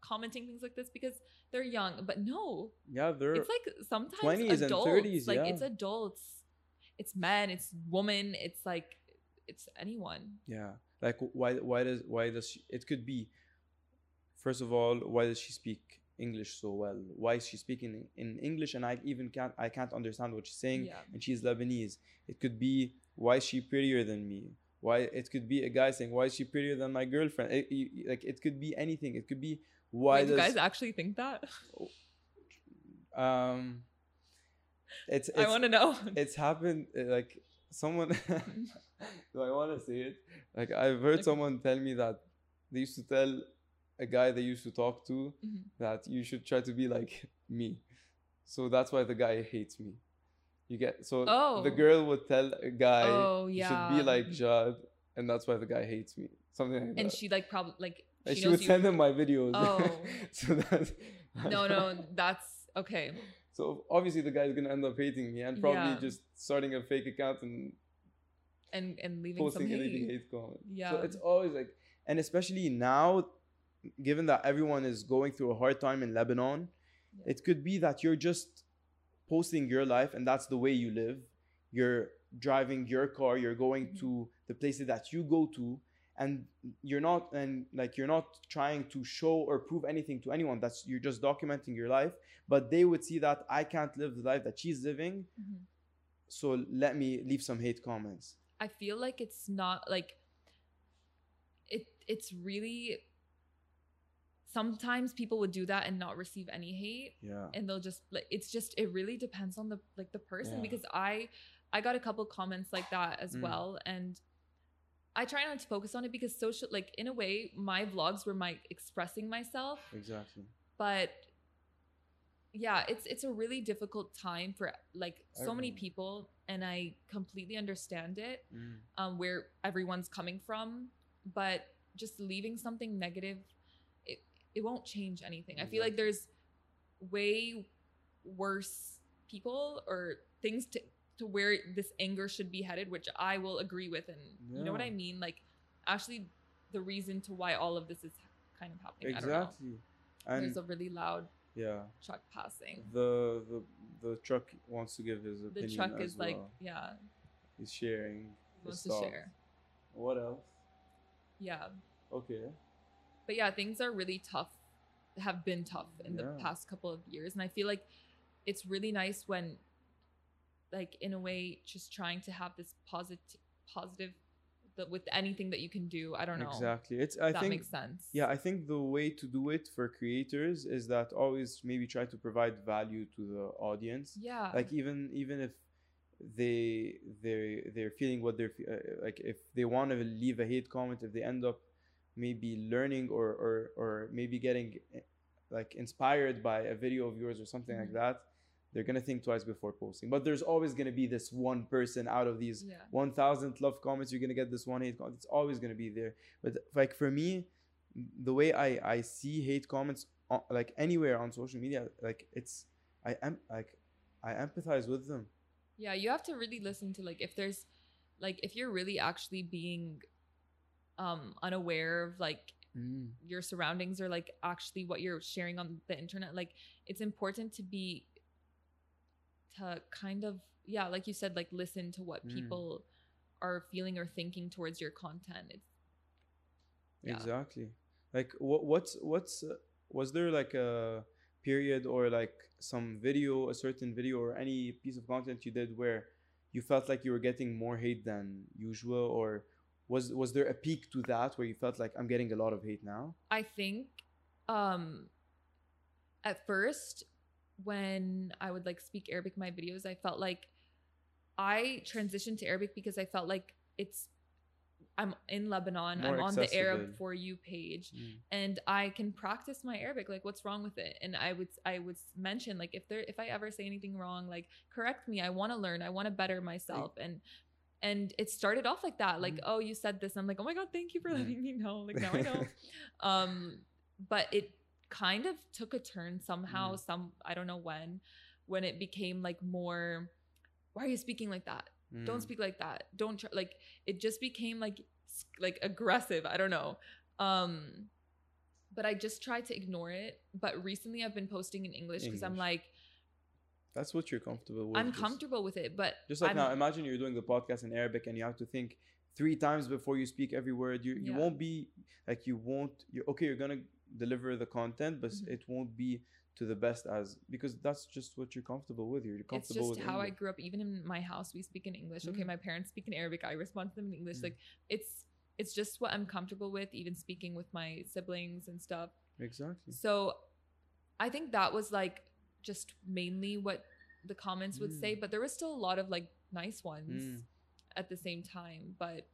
C: commenting things like this because they're young. But no,
B: yeah they're
C: it's like sometimes
B: 20s and 30s,
C: like
B: yeah.
C: it's adults, it's men, it's women, it's like it's anyone.
B: yeah like why why does why does she it could be first of all why does she speak english so well why is she speaking in, english and i even can't i can't understand what she's saying
C: Yeah.
B: and she's lebanese it could be why is she prettier than me why it could be a guy saying why is she prettier than my girlfriend it, you- like it could be anything it could be why
C: Wait, do
B: does
C: guys actually think that? (laughs)
B: um it's,
C: I want to know. (laughs)
B: it's happened uh, like someone (laughs) do i want to say it like i've heard
C: Okay.
B: someone tell me that they used to tell a guy they used to talk to
C: Mhm.
B: that you should try to be like (laughs) me so that's why the guy hates me you get so the
C: Oh.
B: girl would tell a guy
C: Oh,
B: you
C: yeah.
B: should be like jad and that's why the guy hates me something like
C: And
B: that
C: she like probably like
B: and
C: she,
B: she, would
C: you.
B: send him my videos
C: Oh. (laughs)
B: so that's
C: no, no, (laughs) that's okay.
B: so obviously the guy's gonna end up hating me and probably
C: Yeah.
B: just starting a fake account and
C: And and leaving
B: posting anything
C: hate.
B: hate comment. So
C: Yeah.
B: it's always like, and especially now, given that everyone is going through a hard time in Lebanon,
C: Yeah.
B: it could be that you're just posting your life and that's the way you live. You're driving your car, you're going
C: Mhm.
B: to the places that you go to, and you're not and like you're not trying to show or prove anything to anyone. That's you're just documenting your life. But they would see that I can't live the life that she's living,
C: Mhm.
B: so let me leave some hate comments.
C: I feel like it's not like it it's really sometimes people would do that and not receive any hate
B: Yeah.
C: and they'll just like it's just it really depends on the like the person
B: Yeah.
C: because i i got a couple comments like that as
B: Mm.
C: well and i try not to focus on it because social like in a way my vlogs were my expressing myself
B: Exactly.
C: but yeah it's it's a really difficult time for like so many people and i completely understand it
B: Mm.
C: um, where everyone's coming from, but just leaving something negative, it, won't change anything. I feel like there's way worse people or things to, to where this anger should be headed, which I will agree with. And you know what I mean? Like, actually, the reason to why all of this is kind of happening. I don't know.
B: Exactly. And
C: There's a really loud
B: yeah,
C: truck passing.
B: the the the truck wants to give his
C: The
B: opinion.
C: truck
B: as
C: is like,
B: well.
C: yeah,
B: he's sharing. his
C: wants to
B: thoughts.
C: share.
B: What else?
C: Yeah.
B: Okay.
C: But yeah things are really tough have been tough in the past couple of years and i feel like it's really nice when like in a way just trying to have this positive positive with anything that you can do i don't know
B: Exactly. It's I
C: that
B: think
C: makes sense
B: yeah, I think the way to do it for creators is that always maybe try to provide value to the audience.
C: yeah
B: Like even even if they they they're feeling what they're fe- uh, like if they want to leave a hate comment if they end up maybe learning or or or maybe getting like inspired by a video of yours or something like
C: Mhm.
B: that they're gonna think twice before posting. But there's always gonna be this one person out of these
C: yeah.
B: 1000 love comments you're gonna get this one hate comment it's always gonna be there. But like for me the way i i see hate comments on, like anywhere on social media like it's i am like i empathize with them.
C: Yeah you have to really listen to like if there's like if you're really actually being um unaware of like your surroundings or like actually what you're sharing on the internet like it's important to be to kind of yeah like you said like listen to what
B: Mm.
C: people are feeling or thinking towards your content it's Yeah.
B: exactly like what what's what's uh, was there like a period or like some video a certain video or any piece of content you did where you felt like you were getting more hate than usual or was was there a peak to that where you felt like i'm getting a lot of hate now
C: i think um at first when i would like speak arabic in my videos i felt like i transitioned to arabic because i felt like it's i'm in lebanon
B: More
C: i'm on the arab for you page and I can practice my Arabic. Like, what's wrong with it? And I would I would mention like if there if I ever say anything wrong, like correct me. I want to learn. I want to better myself. And and it started off like that. Like,
B: Mhm.
C: oh, you said this. I'm like, oh my god, thank you for letting me know. Like now I know. (laughs) um, but it kind of took a turn somehow.
B: Mhm.
C: Some I don't know when, when it became like more. Why are you speaking like that? don't
B: Mm.
C: speak like that don't try like it just became like like aggressive i don't know um but i just tried to ignore it but recently i've been posting in english because i'm like
B: that's what you're comfortable with
C: i'm
B: just-
C: comfortable with it but
B: Just like
C: I'm,
B: now, imagine you're doing the podcast in Arabic and you have to think three times before you speak every word. You you
C: Yeah.
B: won't be like you won't. You okay? You're gonna deliver the content, but
C: Mhm.
B: it won't be to the best as because that's just what you're comfortable with. You're
C: it's
B: comfortable
C: just
B: with
C: how i grew up even in my house we speak in english okay
B: Mm.
C: my parents speak in arabic i respond to them in english
B: Mm.
C: like it's it's just what i'm comfortable with even speaking with my siblings and stuff
B: exactly.
C: So I think that was like just mainly what the comments would say,
B: Mm.
C: but there was still a lot of like nice ones
B: Mm.
C: at the same time. But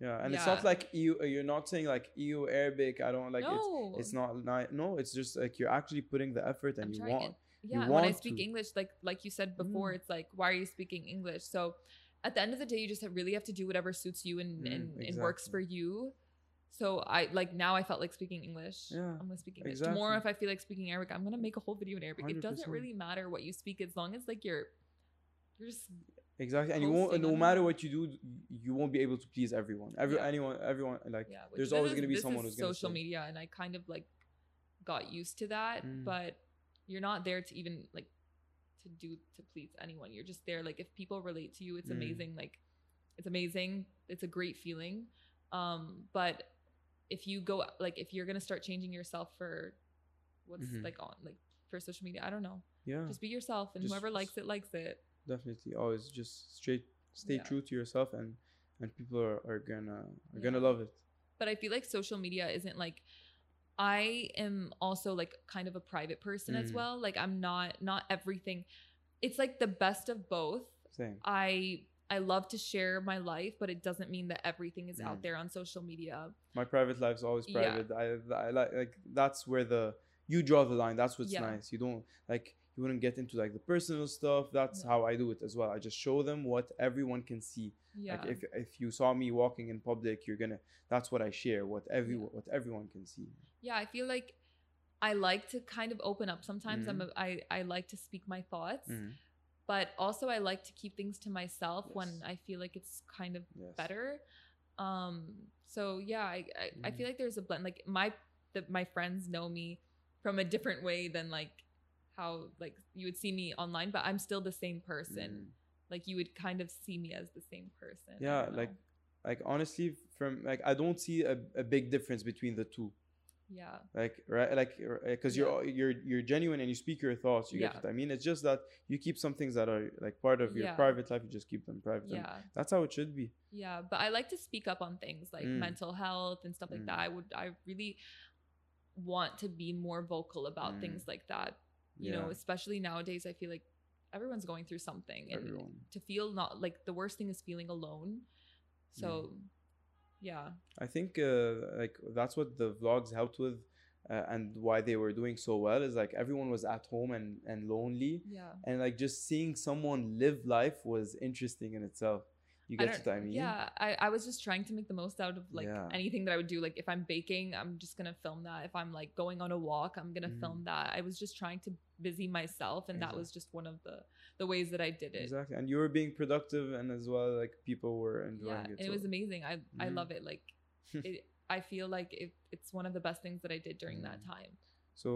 B: Yeah, and it's not like you. You're not saying like EU Arabic. I don't like
C: no,
B: it's. It's not ni- No, it's just like you're actually putting the effort and
C: I'm
B: you want.
C: it. yeah.
B: you
C: When I speak
B: to.
C: English, like like you said before,
B: Mm.
C: it's like why are you speaking English? So at the end of the day, you just have, really have to do whatever suits you and
B: Mm,
C: and, and works for you. So I like now I felt like speaking English.
B: Yeah,
C: I'm gonna speak English. Tomorrow, if I feel like speaking Arabic, I'm gonna make a whole video in Arabic. It doesn't really matter what you speak as long as like you're you're just
B: Exactly, and you won't. No matter what you do, you won't be able to please everyone. Every
C: Yeah.
B: anyone, everyone like.
C: yeah
B: there's always
C: is-
B: gonna be someone who's gonna
C: social media and i kind of like got used to that
B: Mm.
C: but you're not there to even like to do to please anyone you're just there like if people relate to you it's
B: Mm.
C: amazing like it's amazing it's a great feeling um but if you go like if you're gonna start changing yourself for what's
B: Mhm.
C: like on like for social media i don't know
B: Yeah,
C: just be yourself and
B: Just-
C: whoever likes it likes it
B: definitely. Always just straight, stay
C: Yeah.
B: true to yourself, and and people are, are gonna are
C: Yeah.
B: gonna love it.
C: but I feel like social media isn't like I am also like kind of a private person as
B: Mm.
C: well. Like I'm not not everything. It's like the best of both.
B: Same.
C: I I love to share my life, but it doesn't mean that everything is
B: Mm.
C: out there on social media.
B: My private life's always
C: Yeah.
B: private. I, I like like that's where the you draw the line. That's what's
C: Yeah.
B: nice. You don't like you wouldn't get into like the personal stuff. That's
C: Yeah.
B: how I do it as well. I just show them what everyone can see.
C: Yeah.
B: Like if if you saw me walking in public, you're gonna. That's what I share. What every
C: Yeah.
B: what everyone can see.
C: yeah, I feel like I like to kind of open up sometimes. I'm
B: Mm-hmm.
C: I I like to speak my thoughts,
B: Mhm.
C: But also I like to keep things to myself when I feel like it's kind of
B: Yes.
C: better. Um so yeah, I I, I
B: Mhm.
C: feel like there's a blend like my the, my friends know me from a different way than like how like you would see me online, but I'm still the same person.
B: Mhm.
C: Like you would kind of see me as the same person.
B: Yeah, like like honestly, from like I don't see a, a big difference between the two.
C: Yeah.
B: like right like because
C: Yeah.
B: you're you're you're genuine and you speak your thoughts you
C: Yeah.
B: get what i mean it's just that you keep some things that are like part of your
C: Yeah.
B: private life you just keep them private
C: Yeah.
B: that's how it should be
C: Yeah, but I like to speak up on things like
B: Mm.
C: mental health and stuff like
B: Mm.
C: that. I would I really want to be more vocal about
B: Mm.
C: things like that. You know, especially nowadays I feel like everyone's going through something and
B: everyone
C: to feel not like the worst thing is feeling alone. So yeah.
B: i think uh, like that's what the vlogs helped with uh, and why they were doing so well is like everyone was at home and and lonely
C: Yeah.
B: and like just seeing someone live life was interesting in itself you get
C: don't-
B: what i mean
C: Yeah, I, I was just trying to make the most out of like
B: Yeah.
C: anything that I would do. Like if I'm baking, I'm just gonna film that. If I'm like going on a walk, I'm gonna
B: Mhm.
C: film that. I was just trying to busy myself, and that was just one of the the ways that I did it.
B: exactly and you were being productive and as well like people were enjoying
C: yeah,
B: it
C: and it was amazing. I I
B: Mhm.
C: love it. Like (laughs) it, I feel like it, it's one of the best things that I did during that
B: Mm.
C: time.
B: So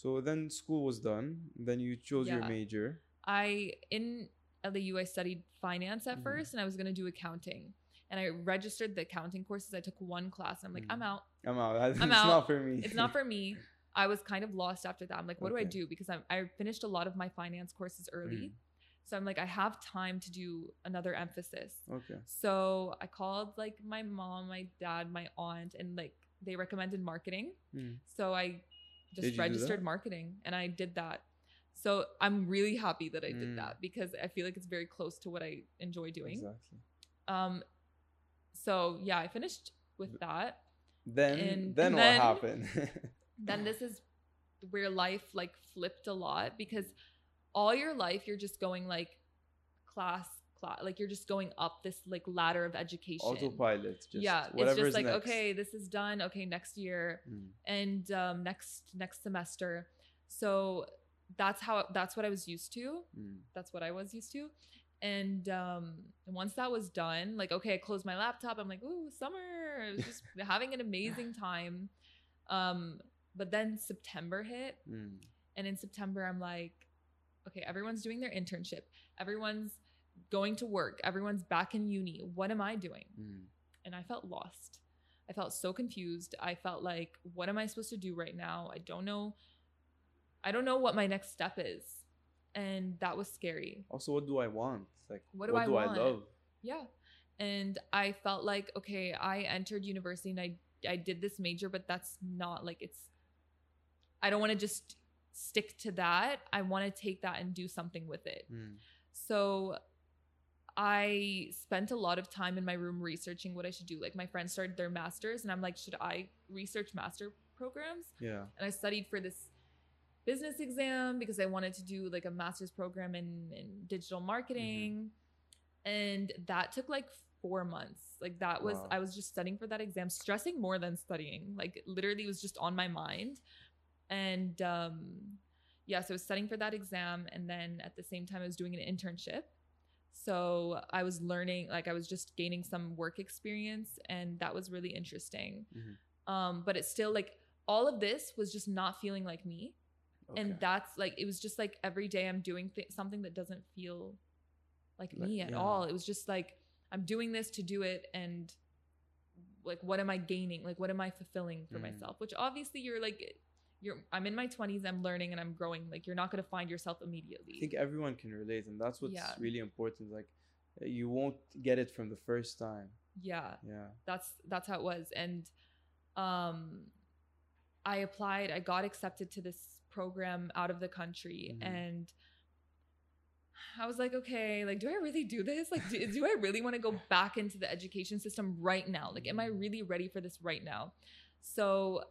B: so then school was done. Then you chose your major.
C: I in LAU I studied finance at
B: Mhm.
C: first, and I was gonna do accounting. And I registered the accounting courses. I took one class, and I'm like,
B: Mhm.
C: I'm out.
B: I'm out. (laughs) It's
C: I'm
B: not
C: out.
B: for me.
C: It's not for me. (laughs) I was kind of lost after that. I'm like, what do I do? Because I'm, I finished a lot of my finance courses early.
B: Mhm.
C: So I'm like, I have time to do another emphasis.
B: Okay.
C: So I called like my mom, my dad, my aunt, and like they recommended marketing.
B: Mm.
C: So I just registered marketing and I did that. So I'm really happy that I did
B: Mm.
C: that because I feel like it's very close to what I enjoy doing.
B: Exactly.
C: Um so yeah, I finished with that.
B: Then
C: And-
B: then
C: and
B: what happened? (laughs)
C: then this is where life like flipped a lot because all your life you're just going like class class like you're just going up this like ladder of education
B: Autopilot. Just
C: yeah it's just like
B: next.
C: okay this is done okay next year
B: Mm.
C: and um next next semester so that's how that's what i was used to
B: Mm.
C: that's what i was used to and um once that was done like okay i closed my laptop i'm like ooh summer I was just (laughs) having an amazing time um but then september hit
B: Mm.
C: and in september i'm like okay everyone's doing their internship everyone's going to work everyone's back in uni what am i doing
B: Mm.
C: and I felt lost. I felt so confused. I felt like, what am I supposed to do right now? I don't know. I don't know what my next step is. And that was scary.
B: Also, what do I want? Like,
C: What do I
B: I
C: want?
B: love?
C: Yeah. And I felt like, okay, I entered university and I I did this major, but that's not like it's I don't want to just stick to that. I want to take that and do something with it.
B: Mm.
C: So I spent a lot of time in my room researching what I should do. Like my friends started their masters, and I'm like, should I research master programs?
B: Yeah.
C: And I studied for this business exam because I wanted to do like a master's program in, in digital marketing. And that took like four months. Like that was
B: Wow.
C: I was just studying for that exam, stressing more than studying. Like literally was just on my mind. And um yeah, so I was studying for that exam and then at the same time I was doing an internship. So I was learning, like I was just gaining some work experience and that was really interesting.
B: Mhm.
C: Um, but it's still like all of this was just not feeling like me. And that's like it was just like every day I'm doing th- something that doesn't feel like
B: Like-
C: me at
B: yeah.
C: all. It was just like I'm doing this to do it and like what am I gaining? Like what am I fulfilling for
B: Mhm.
C: myself? Which obviously you're like you're I'm in my 20s, I'm learning and I'm growing. Like you're not going to find yourself immediately.
B: I think everyone can relate, and that's what's
C: Yeah.
B: really important. Like, uh, you won't get it from the first time.
C: yeah.
B: Yeah.
C: that's that's how it was and um I applied, I got accepted to this program out of the country
B: Mhm.
C: and I was like, okay, like, do I really do this? Like, do, do I really want to go back into the education system right now? Like, am I really ready for this right now? So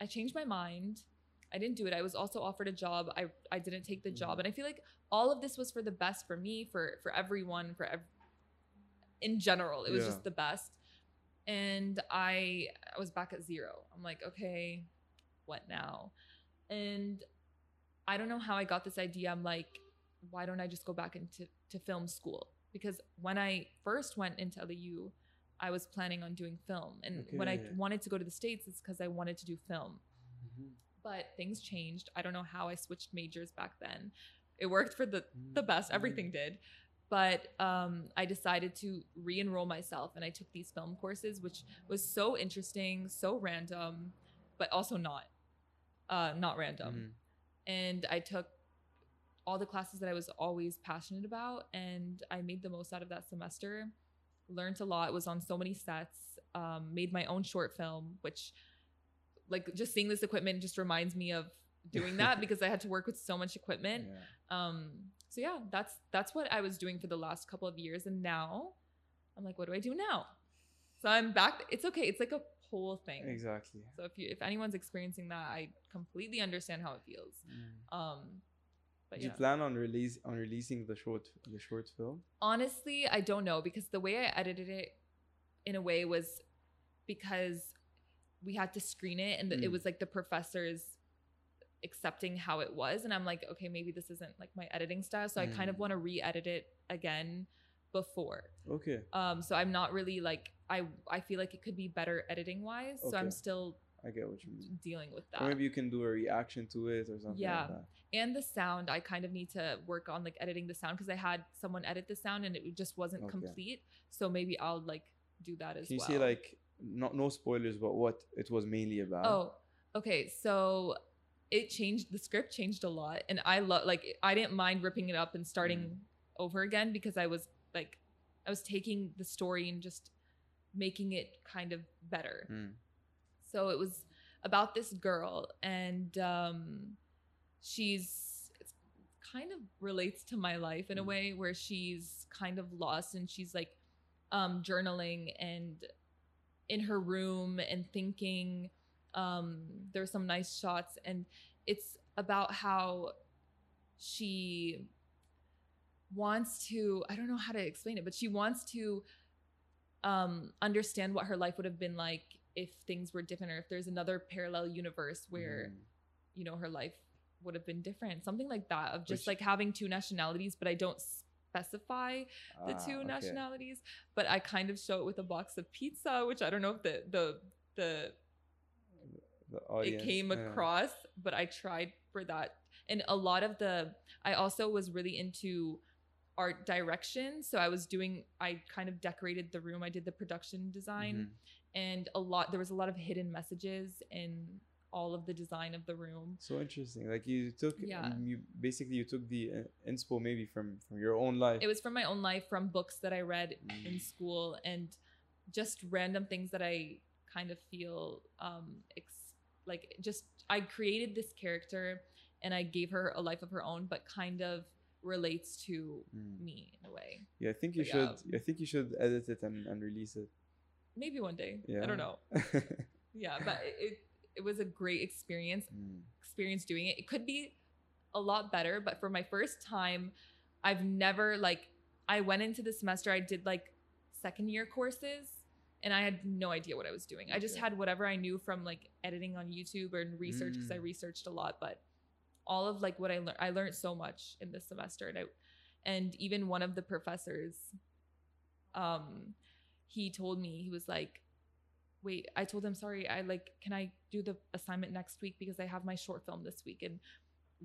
C: I changed my mind. I didn't do it. I was also offered a job. I, I didn't take the job.
B: Mhm.
C: And I feel like all of this was for the best for me, for, for everyone, for ev- in general. It was
B: Yeah.
C: just the best. And I, I was back at zero. I'm like, okay, what now? And I don't know how I got this idea. I'm like, why don't I just go back into to film school? Because when I first went into LAU, I was planning on doing film. And when I wanted to go to the States, it's because I wanted to do film.
B: Mhm.
C: But things changed. I don't know how I switched majors back then. It worked for the the best. Everything did. But um, I decided to re-enroll myself, and I took these film courses, which was so interesting, so random, but also not, uh, not random
B: Mhm.
C: and I took all the classes that I was always passionate about, and I made the most out of that semester. Learned a lot. Was on so many sets. Um, made my own short film, which, like, just seeing this equipment just reminds me of doing that (laughs) because I had to work with so much equipment.
B: Yeah.
C: Um, so yeah, that's that's what I was doing for the last couple of years, and now I'm like, what do I do now? So I'm back. It's okay. It's like a whole thing.
B: Exactly.
C: So if you if anyone's experiencing that, I completely understand how it feels.
B: Mm.
C: Um, but
B: Do
C: yeah.
B: you plan on release on releasing the short the short film?
C: Honestly, I don't know because the way I edited it, in a way, was because we had to screen it, and the, it
B: Mm.
C: was like the professors accepting how it was, and I'm like, okay, maybe this isn't like my editing style, so I kind of
B: Mm.
C: want to re-edit it again before.
B: Okay,
C: Um, so I'm not really like I I feel like it could be better editing wise, so I'm still
B: I get what you mean.
C: dealing with that.
B: Or maybe you can do a reaction to it or something
C: Yeah.
B: like that.
C: and the sound i kind of need to work on like editing the sound because i had someone edit the sound and it just wasn't
B: Okay.
C: complete so maybe i'll like do that as well.
B: Can you
C: well
B: say like not no spoilers, but what it was mainly about?
C: oh okay so it changed the script changed a lot and i love like i didn't mind ripping it up and starting
B: Mm.
C: over again because i was like i was taking the story and just making it kind of better
B: Mm.
C: So it was about this girl, and um, she's it's kind of relates to my life in a
B: Mm.
C: way where she's kind of lost and she's like um, journaling and in her room and thinking. Um, there's some nice shots, and it's about how she wants to i don't know how to explain it but she wants to um understand what her life would have been like if things were different or if there's another parallel universe where
B: Mhm.
C: you know her life would have been different something like that of just
B: Which-
C: like having two nationalities but i don't specify the
B: Ah,
C: two
B: okay.
C: nationalities but i kind of show it with a box of pizza which i don't know if the the the
B: The audience,
C: it came
B: yeah.
C: across but i tried for that and a lot of the i also was really into art direction so i was doing i kind of decorated the room i did the production design
B: Mhm.
C: And a lot there was a lot of hidden messages in all of the design of the room
B: So interesting. Like you took,
C: Yeah.
B: um, you basically you took the uh, inspo maybe from from your own life.
C: it was from my own life from books that i read in
B: Mm.
C: school and just random things that i kind of feel um ex- like just i created this character and i gave her a life of her own but kind of relates to
B: Mm.
C: me in a way
B: Yeah, I think you
C: But
B: should.
C: yeah.
B: I think you should edit it and, and release it.
C: Maybe one day
B: Yeah.
C: i don't know (laughs) yeah but it, it was a great experience
B: Mm.
C: experience doing it. It could be a lot better, but for my first time, I've never like I went into the semester, I did like second year courses and I had no idea what I was doing. I just had whatever I knew from like editing on YouTube and research because I
B: Mm.
C: researched a lot, but all of like what I learned I learned so much in this semester and I and even one of the professors um he told me he was like wait i told him sorry i like can i do the assignment next week because i have my short film this week? And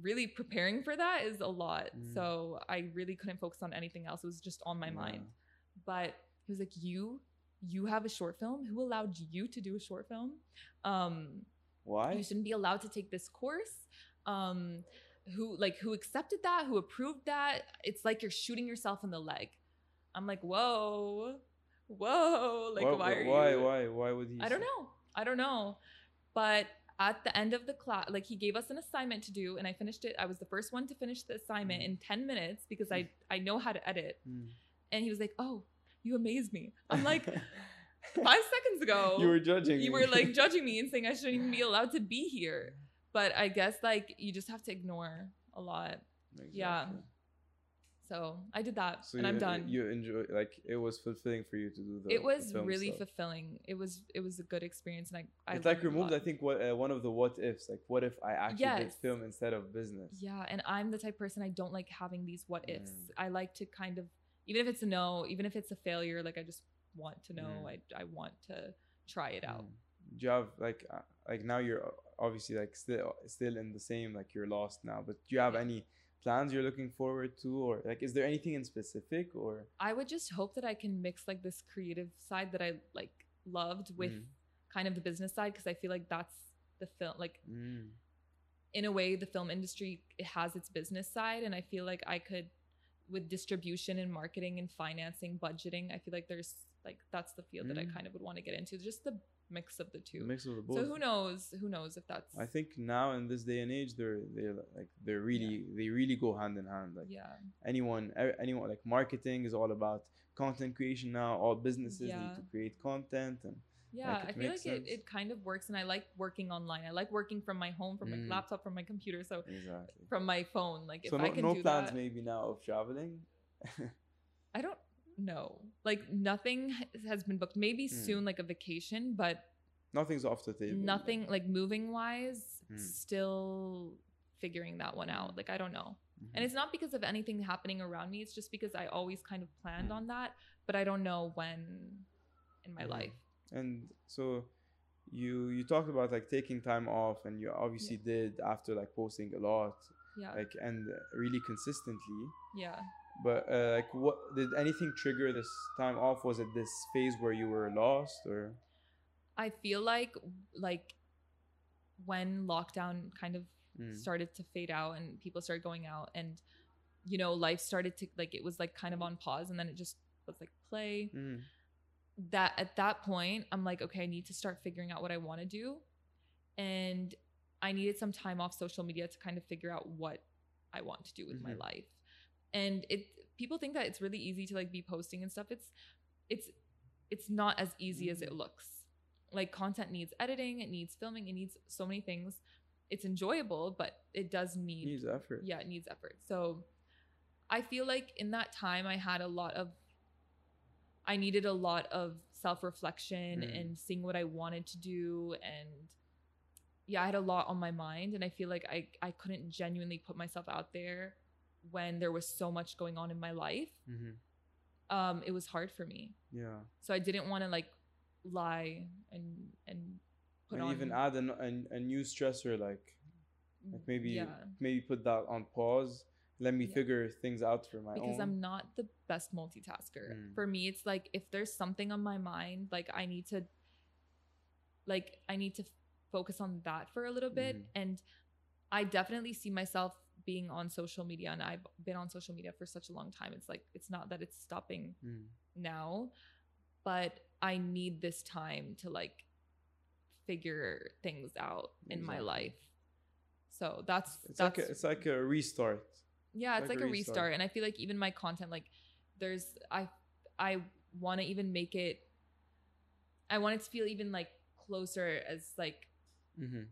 C: really preparing for that is a lot.
B: Mm.
C: so i really couldn't focus on anything else. It was just on my mind. But he was like you you have a short film? Who allowed you to do a short film? Um
B: Why?
C: you shouldn't be allowed to take this course. Um who like who accepted that? Who approved that? It's like you're shooting yourself in the leg. I'm like whoa whoa like why, are
B: why,
C: you
B: why, why would he?
C: i don't know i don't know but at the end of the class, like he gave us an assignment to do, and I finished it. I was the first one to finish the assignment
B: Mhm.
C: in 10 minutes because I (laughs) I know how to edit.
B: Mm.
C: And he was like, "Oh, you amaze me." I'm like, (laughs) (laughs) five seconds ago,
B: you were judging.
C: you
B: me.
C: were like judging me and saying I shouldn't even be allowed to be here. But I guess like you just have to ignore a lot. yeah. So I did that,
B: So
C: and
B: you,
C: I'm done.
B: You enjoy like it was fulfilling for you to do that.
C: it was really
B: stuff.
C: fulfilling. It was it was a good experience, and I. I
B: It's like removed. I think what uh, one of the what ifs. Like, what if I actually did film instead of business?
C: Yeah, and I'm the type of person I don't like having these what ifs.
B: Mm.
C: I like to kind of even if it's a no, even if it's a failure, like I just want to know.
B: Mm.
C: I I want to try it out.
B: Mm. Do you have like uh, like now you're obviously like still still in the same like you're lost now, but do you have
C: Yeah.
B: any plans you're looking forward to, or like is there anything in specific or?
C: I would just hope that I can mix like this creative side that I like loved with
B: Mm.
C: kind of the business side because I feel like that's the film like
B: Mm.
C: in a way the film industry it has its business side and I feel like I could with distribution and marketing and financing budgeting I feel like there's like that's the field that I
B: Mm.
C: kind of would want to get into just the mix of the two.
B: mix of the both.
C: So who knows? Who knows if that's
B: I think now in this day and age, they're they're like they're really they really go hand in hand. Like
C: yeah.
B: anyone anyone like marketing is all about content creation now. All businesses need to create content and
C: Yeah,
B: Like,
C: I feel like it,
B: sense.
C: it kind of works and I like working online. I like working from my home, from
B: Mm.
C: my laptop, from my computer, so
B: exactly.
C: from my phone. Like if
B: so
C: I
B: no,
C: can
B: no
C: do
B: plans
C: that,
B: maybe now of traveling.
C: I don't know. Like nothing has been booked. Maybe
B: Mm.
C: soon like a vacation, but
B: Nothing's off the table.
C: nothing like moving wise
B: Mm.
C: still figuring that one out. Like I don't know.
B: Mhm.
C: And it's not because of anything happening around me. It's just because I always kind of planned
B: Mm.
C: on that, but I don't know when in my
B: Mhm.
C: life.
B: And so you you talked about like taking time off, and you obviously did after like posting a lot,
C: Yeah.
B: like and really consistently.
C: yeah.
B: But uh, like, what did anything trigger this time off? Was it this phase where you were lost, or?
C: I feel like like when lockdown kind of
B: Mm.
C: started to fade out and people started going out and you know life started to like it was like kind of on pause and then it just was like play
B: Mm.
C: that at that point i'm like okay i need to start figuring out what i want to do and i needed some time off social media to kind of figure out what i want to do with my
B: Mhm.
C: life and it people think that it's really easy to like be posting and stuff it's it's it's not as easy as it
B: Mhm.
C: looks like content needs editing it needs filming it needs so many things it's enjoyable but it does need
B: Needs effort.
C: yeah it needs effort so i feel like in that time i had a lot of i needed a lot of self-reflection
B: Mm.
C: and seeing what i wanted to do and yeah i had a lot on my mind and i feel like i i couldn't genuinely put myself out there when there was so much going on in my life
B: Mm-hmm.
C: um it was hard for me
B: Yeah.
C: so i didn't want to like lie and and put
B: and
C: on
B: even add an, a, a new stressor, like like maybe
C: yeah
B: maybe put that on pause. Let me
C: Yeah.
B: figure things out for my
C: because
B: own.
C: I'm not the best multitasker.
B: Mm.
C: For me, it's like if there's something on my mind, like I need to like I need to focus on that for a little bit
B: Mhm.
C: and I definitely see myself being on social media and I've been on social media for such a long time. It's like it's not that it's stopping
B: Mm.
C: now, but I need this time to like figure things out in my life. So that's
B: It's
C: that's
B: like a, it's like a restart.
C: yeah it's
B: like
C: like,
B: a
C: a
B: restart.
C: restart and i feel like even my content like there's i i want to even make it i want it to feel even like closer as like
B: Mm-hmm.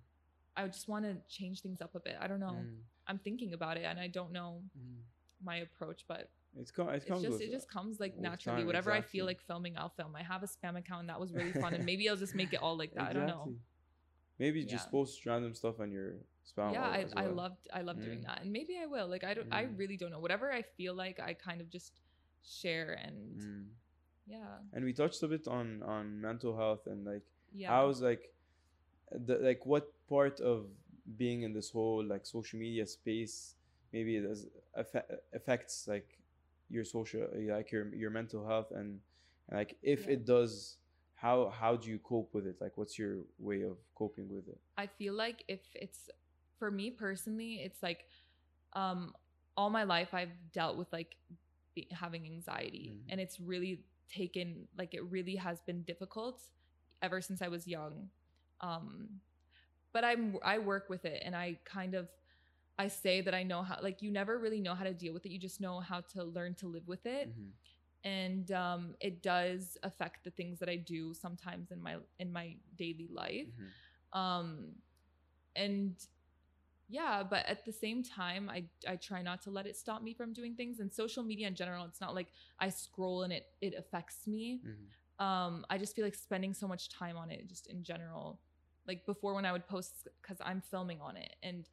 C: i just want to change things up a bit i don't know
B: Mm.
C: I'm thinking about it and i don't know
B: Mm.
C: my approach but
B: It's. It
C: it's
B: comes
C: just it just comes like naturally
B: time,
C: whatever i feel like filming i'll film i have a spam account and that was really fun and (laughs) maybe i'll just make it all like that i don't know
B: Exactly. Maybe just post random stuff on your spam.
C: yeah I,
B: as
C: I loved i love doing
B: Mm.
C: that and maybe i will like i don't i
B: Mm.
C: really don't know whatever i feel like i kind of just share and
B: Mm.
C: yeah
B: And we touched a bit on on mental health and like
C: yeah
B: how's like the like what part of being in this whole like social media space maybe it has affe- affects like your social like your your mental health and, and like if
C: Yeah.
B: it does how how do you cope with it like what's your way of coping with it
C: I feel like if it's for me personally, it's like um all my life I've dealt with like be, having anxiety
B: Mhm.
C: and it's really taken like it really has been difficult ever since I was young. Um but I'm I work with it and I kind of I say that I know how like you never really know how to deal with it. You just know how to learn to live with it.
B: Mhm.
C: And um it does affect the things that I do sometimes in my in my daily life.
B: Mhm.
C: Um and yeah, but at the same time I I try not to let it stop me from doing things and social media in general it's not like I scroll and it it affects me
B: Mhm.
C: um i just feel like spending so much time on it just in general like before when i would post because i'm filming on it and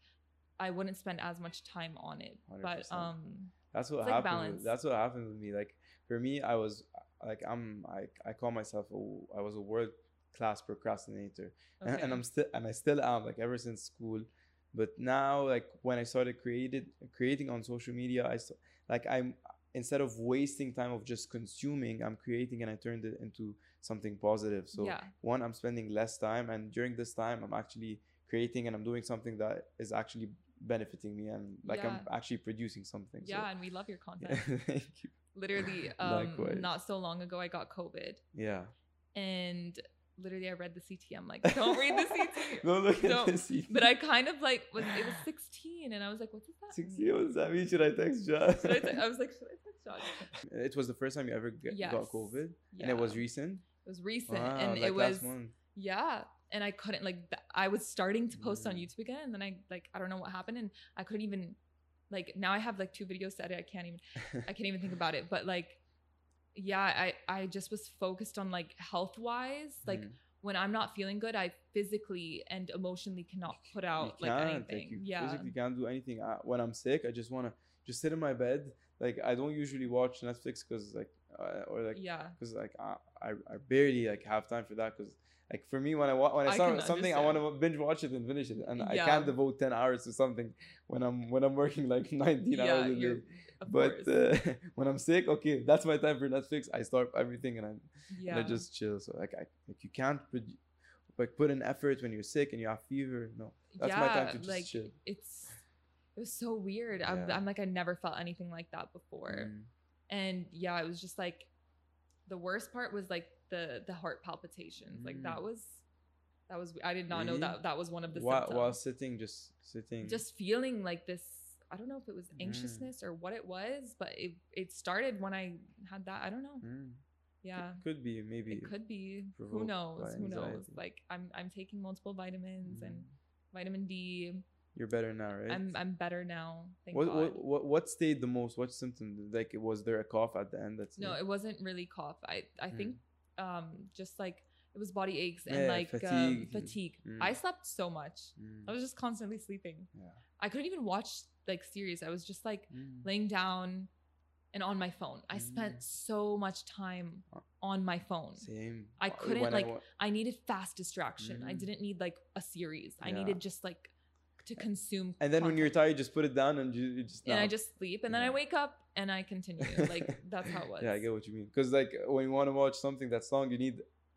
C: i wouldn't spend as much time on it but
B: 100%.
C: um
B: That's what
C: like
B: happened.
C: balance.
B: That's what happened with me. Like for me, I was like I'm I I call myself a, I was a world class procrastinator, and,
C: okay.
B: and I'm still and I still am like ever since school. But now, like when I started created creating on social media, I like I'm instead of wasting time of just consuming, I'm creating and I turned it into something positive. So
C: yeah
B: one, I'm spending less time, and during this time, I'm actually creating and I'm doing something that is actually benefiting me and like I'm actually producing something. So-
C: yeah and we love your (laughs) content
B: yeah, thank you.
C: literally (laughs) um not so long ago i got covid
B: Yeah.
C: and literally i read the ct i'm like don't read the ct
B: Go (laughs) look at
C: Don't.
B: this.
C: but i kind of like was it was 16 and i was like what does that
B: 60
C: mean?
B: what does that mean? Should I text John? (laughs)
C: I, te- I was like should i text John (laughs)
B: it was the first time you ever get,
C: yes
B: got COVID,
C: yeah.
B: and it was recent.
C: it was recent
B: Wow,
C: and
B: like
C: it was
B: last month.
C: Yeah. And I couldn't like th- I was starting to post on
B: Mm.
C: YouTube again and then I like I don't know what happened and I couldn't even like now I have like two videos to edit. I can't even I can't even think about it. But like yeah, I I just was focused on like health wise. Like
B: Mhm.
C: when I'm not feeling good, I physically and emotionally cannot put out like anything.
B: you
C: yeah.
B: physically can't do anything. I, when I'm sick, I just wanna just sit in my bed. Like I don't usually watch Netflix because like uh, or like
C: yeah.
B: because like I, I I barely like have time for that because like for me when I wa- when I
C: I
B: start something I want to binge watch it and finish it and I can't devote ten hours to something when I'm when I'm working like (laughs) nineteen
C: Yeah,
B: hours a day. But uh, (laughs) when I'm sick, okay, that's my time for Netflix. I start everything and I
C: yeah.
B: and I just chill. So like I like you can't put like put in effort when you're sick and you have fever. No, that's my time to just
C: like
B: chill.
C: it's it was so weird. I'm,
B: Yeah.
C: I'm like I never felt anything like that before.
B: Mm.
C: and yeah it was just like the worst part was like the the heart palpitations like
B: Mm.
C: that was that was i did not know that that was one of the
B: While,
C: symptoms
B: while sitting, just sitting.
C: just feeling like this i don't know if it was
B: Mm.
C: anxiousness or what it was but it it started when i had that i don't know
B: Mm.
C: yeah
B: Could be maybe.
C: it could be who knows who knows like i'm i'm taking multiple vitamins and
B: Mm.
C: vitamin d
B: You're better now, right?
C: i'm i'm better now thank
B: what,
C: god
B: what what what stayed the most? What symptom? Like, was there a cough at the end? That's
C: no it wasn't really cough i i
B: Mm.
C: think um just like it was body aches and
B: Yeah,
C: like
B: fatigue
C: um, fatigue
B: Mm.
C: i slept so much
B: Mm.
C: i was just constantly sleeping
B: Yeah.
C: i couldn't even watch like series i was just like
B: Mm.
C: laying down and on my phone i spent
B: Mm.
C: so much time
B: Uh,
C: on my phone
B: Same.
C: I couldn't,
B: when
C: like,
B: wa-
C: i needed fast distraction i
B: Mm.
C: didn't need like a series i
B: Yeah.
C: needed just like to consume
B: and then when you're tired, you just put it down and you, you just.
C: and i just sleep and then i wake up and i continue (laughs) like that's how it was
B: Yeah, I get what you mean. Because like when you want to watch something that's long, you need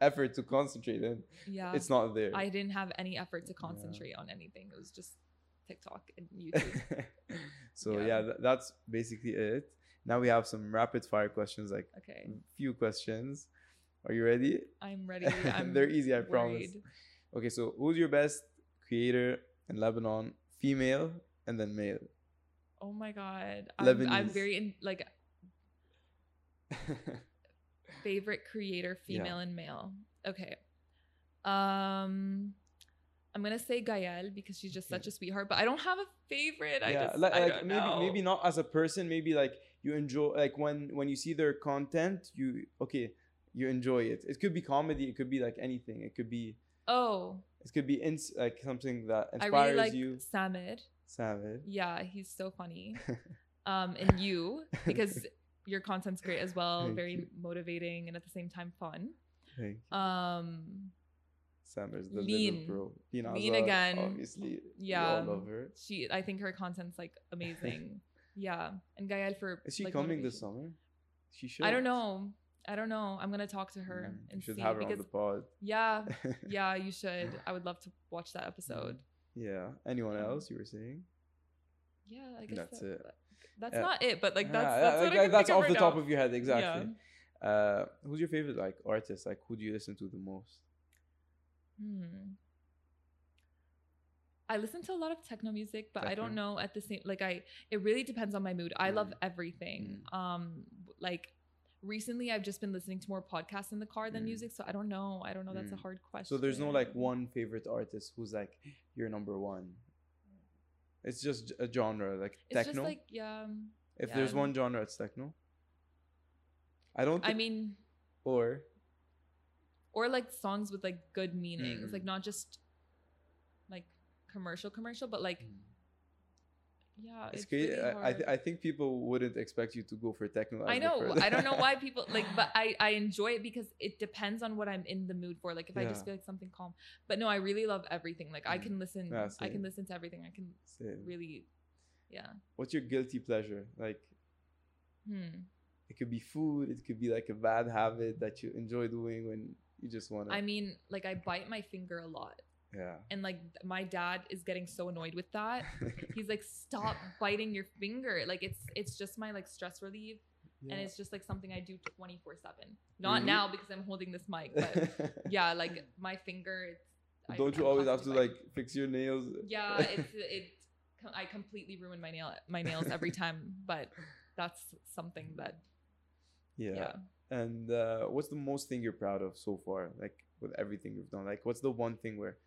B: effort to concentrate, and
C: yeah
B: it's not there.
C: I didn't have any effort to
B: Yeah.
C: concentrate on anything. It was just TikTok and YouTube. (laughs)
B: so
C: Yeah.
B: yeah, tha- that's basically it. Now we have some rapid fire questions, like
C: Okay, mm,
B: few questions. Are you ready?
C: I'm ready. (laughs) I'm
B: They're easy, I promise. Okay, so who's your best creator in Lebanon, female and then male?
C: Oh my god, I'm, I'm very in, like (laughs) favorite creator,
B: Yeah.
C: female and male. Okay, um, I'm gonna say Gael because she's just such a sweetheart. But I don't have a favorite. I
B: yeah,
C: just
B: like,
C: I
B: like maybe
C: know.
B: maybe not as a person. Maybe like you enjoy like when when you see their content, you okay, you enjoy it. It could be comedy. It could be like anything. It could be
C: Oh,
B: it could be ins- like something that inspires I
C: really like
B: you.
C: Samir.
B: Savage.
C: Yeah, he's so funny. (laughs) um, and you because (laughs) your content's great as well,
B: Thank
C: very
B: you.
C: motivating and at the same time fun.
B: Thank you.
C: Um,
B: Sammer's the
C: Lean.
B: little bro. Lean,
C: Lean again.
B: Obviously,
C: Yeah.
B: all love her.
C: she, I think her content's like amazing. (laughs) yeah, and Gael for
B: Is she
C: like,
B: coming this summer? She should.
C: I don't know. I don't know. I'm gonna talk to her
B: Mm,
C: and
B: should
C: see
B: have her
C: because
B: on the pod.
C: yeah, (laughs) yeah, you should. I would love to watch that episode.
B: yeah. Anyone else you were saying?
C: Yeah, I guess
B: That's
C: that-
B: it.
C: That's
B: Yeah.
C: not it, but like that's
B: yeah,
C: that's what I
B: that's off
C: of
B: the
C: right
B: top
C: now.
B: of your head, exactly. Uh, who's your favorite like artist? Like, who do you listen to the most?
C: Hmm. I listen to a lot of techno music, but I don't know at the same like I it really depends on my mood. I love
B: Mm.
C: everything.
B: Mm.
C: Um like recently I've just been listening to more podcasts in the car than
B: Mm.
C: music, so I don't know. I don't know. That's a
B: Mm.
C: hard question.
B: So there's no like one favorite artist who's like your number one. It's just a genre like
C: It's
B: techno.
C: just like yeah.
B: if there's one genre, it's techno. I don't.
C: I mean
B: or
C: or like songs with like good meanings,
B: Mm.
C: like not just like commercial commercial, but like yeah,
B: it's,
C: it's, really
B: I, I, th- I think people wouldn't expect you to go for techno.
C: I know. I don't know (laughs) why people like, but I I enjoy it because it depends on what I'm in the mood for. Like if I just feel like something calm. But no, I really love everything. Like I
B: Mm.
C: can listen.
B: Yeah,
C: I can listen to everything. I can
B: Same.
C: really, yeah.
B: What's your guilty pleasure? Like
C: Hmm.
B: it could be food. It could be like a bad habit that you enjoy doing when you just want to.
C: I mean, like I bite my finger a lot,
B: yeah.
C: and like my dad is getting so annoyed with that. (laughs) He's like, "Stop biting your finger!" Like it's it's just my like stress relief, and it's just like something I do twenty four seven. Not
B: Really?
C: now because I'm holding this mic, but (laughs) yeah, like my finger. It's, I-
B: Don't you
C: I'm
B: always have to
C: constantly
B: like fix your nails?
C: yeah (laughs) it's it i completely ruin my nail my nails every time but that's something that
B: yeah.
C: yeah,
B: And uh, what's the most thing you're proud of so far? Like with everything you've done, like what's the one thing where,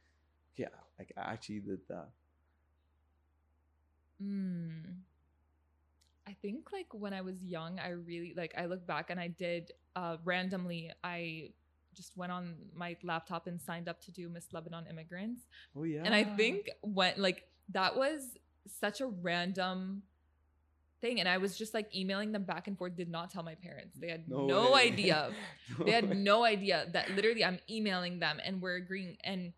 B: yeah, like I actually did that.
C: Mm. i think like when i was young i really like i look back and i did uh randomly i just went on my laptop and signed up to do miss lebanon immigrants
B: Oh yeah.
C: and i think when like that was such a random thing and i was just like emailing them back and forth did not tell my parents they had no,
B: way.
C: idea (laughs) they had
B: way.
C: no idea that literally I'm emailing them and we're agreeing and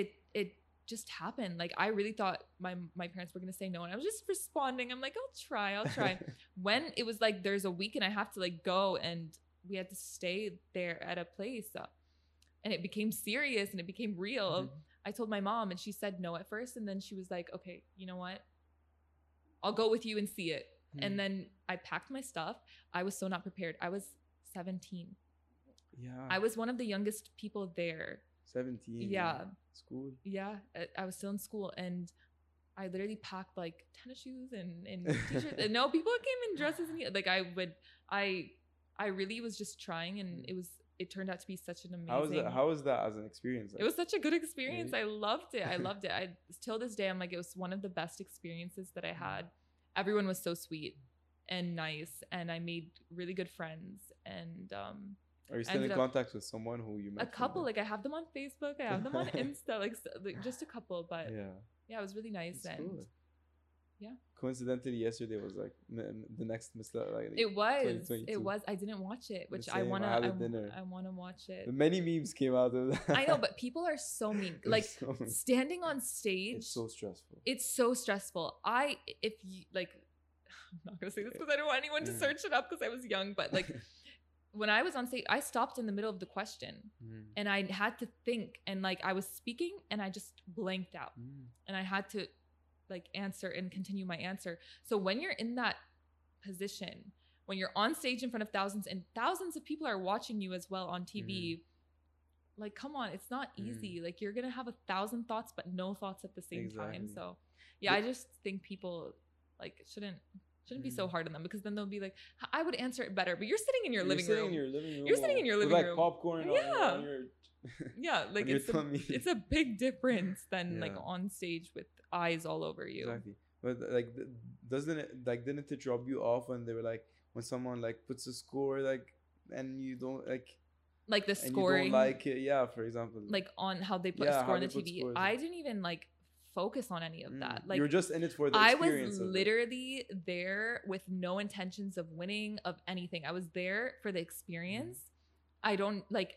C: it it just happened. Like I really thought my my parents were gonna say no and I was just responding. I'm like, I'll try, I'll try. (laughs) when it was like there's a week and I have to like go and we had to stay there at a place uh, and it became serious and it became real.
B: Mhm.
C: I told my mom and she said no at first and then she was like, okay, you know what? I'll go with you and see it.
B: Mhm.
C: And then I packed my stuff. I was so not prepared. I was 17.
B: yeah,
C: I was one of the youngest people there.
B: Seventeen.
C: Yeah.
B: School.
C: Yeah, I- was still in school and I literally packed like tennis shoes and, and (laughs) t-shirts. and no, people came in dresses and like I would I I really was just trying and it was it turned out to be such an amazing
B: How was that? How was that as an experience?
C: it was such a good experience.
B: Really?
C: I loved it. I (laughs) loved it. I till this day I'm like it was one of the best experiences that I
B: Mm.
C: had. Everyone was so sweet and nice and I made really good friends and um
B: Are you still in
C: up-
B: contact with someone who you met?
C: a couple like I have them on Facebook, I have them on (laughs) Insta like, s- like just a couple but yeah.
B: yeah.
C: it was really nice
B: That's
C: and
B: cool.
C: yeah.
B: Coincidentally, yesterday was like the next Miss like
C: it was it was I didn't watch it which I want to
B: had
C: I,
B: a dinner.
C: want to watch it.
B: Many memes came out of that.
C: I know but (laughs) people are so mean. Like
B: so many-
C: standing on stage
B: it's so stressful.
C: it's so stressful. I if you like (sighs) I'm not gonna say this eh, because I don't want anyone to
B: eh.
C: search it up because I was young, but like (laughs) when I was on stage, I stopped in the middle of the question
B: Mm,
C: and I had to think and like I was speaking and I just blanked out
B: mm.
C: and I had to like answer and continue my answer. So when you're in that position, when you're on stage in front of thousands and thousands of people are watching you as well on TV, like come on, it's not
B: Mm.
C: easy. Like you're gonna have a thousand thoughts but no thoughts at the same time. So yeah, I just think people like shouldn't shouldn't be so
B: Mm.
C: hard on them because then they'll be like, I would answer it better, but you're sitting in your
B: You're
C: living
B: sitting
C: room.
B: in your living room.
C: You're sitting in your
B: with,
C: living
B: like
C: room.
B: popcorn on your-
C: Yeah.
B: on your. (laughs)
C: yeah, like it's a, it's a big difference than like on stage with eyes all over you.
B: Exactly. But like, doesn't it like didn't it drop you off when they were like when someone like puts a score like and you don't like
C: Like the
B: and
C: scoring.
B: you don't like it? Yeah, for example.
C: like on how they put
B: Yeah,
C: a score on the TV. I didn't even like focus on any of
B: Mm.
C: that. Like
B: you're just in it for the
C: I was
B: it.
C: literally there with no intentions of winning of anything. I was there for the experience. I don't like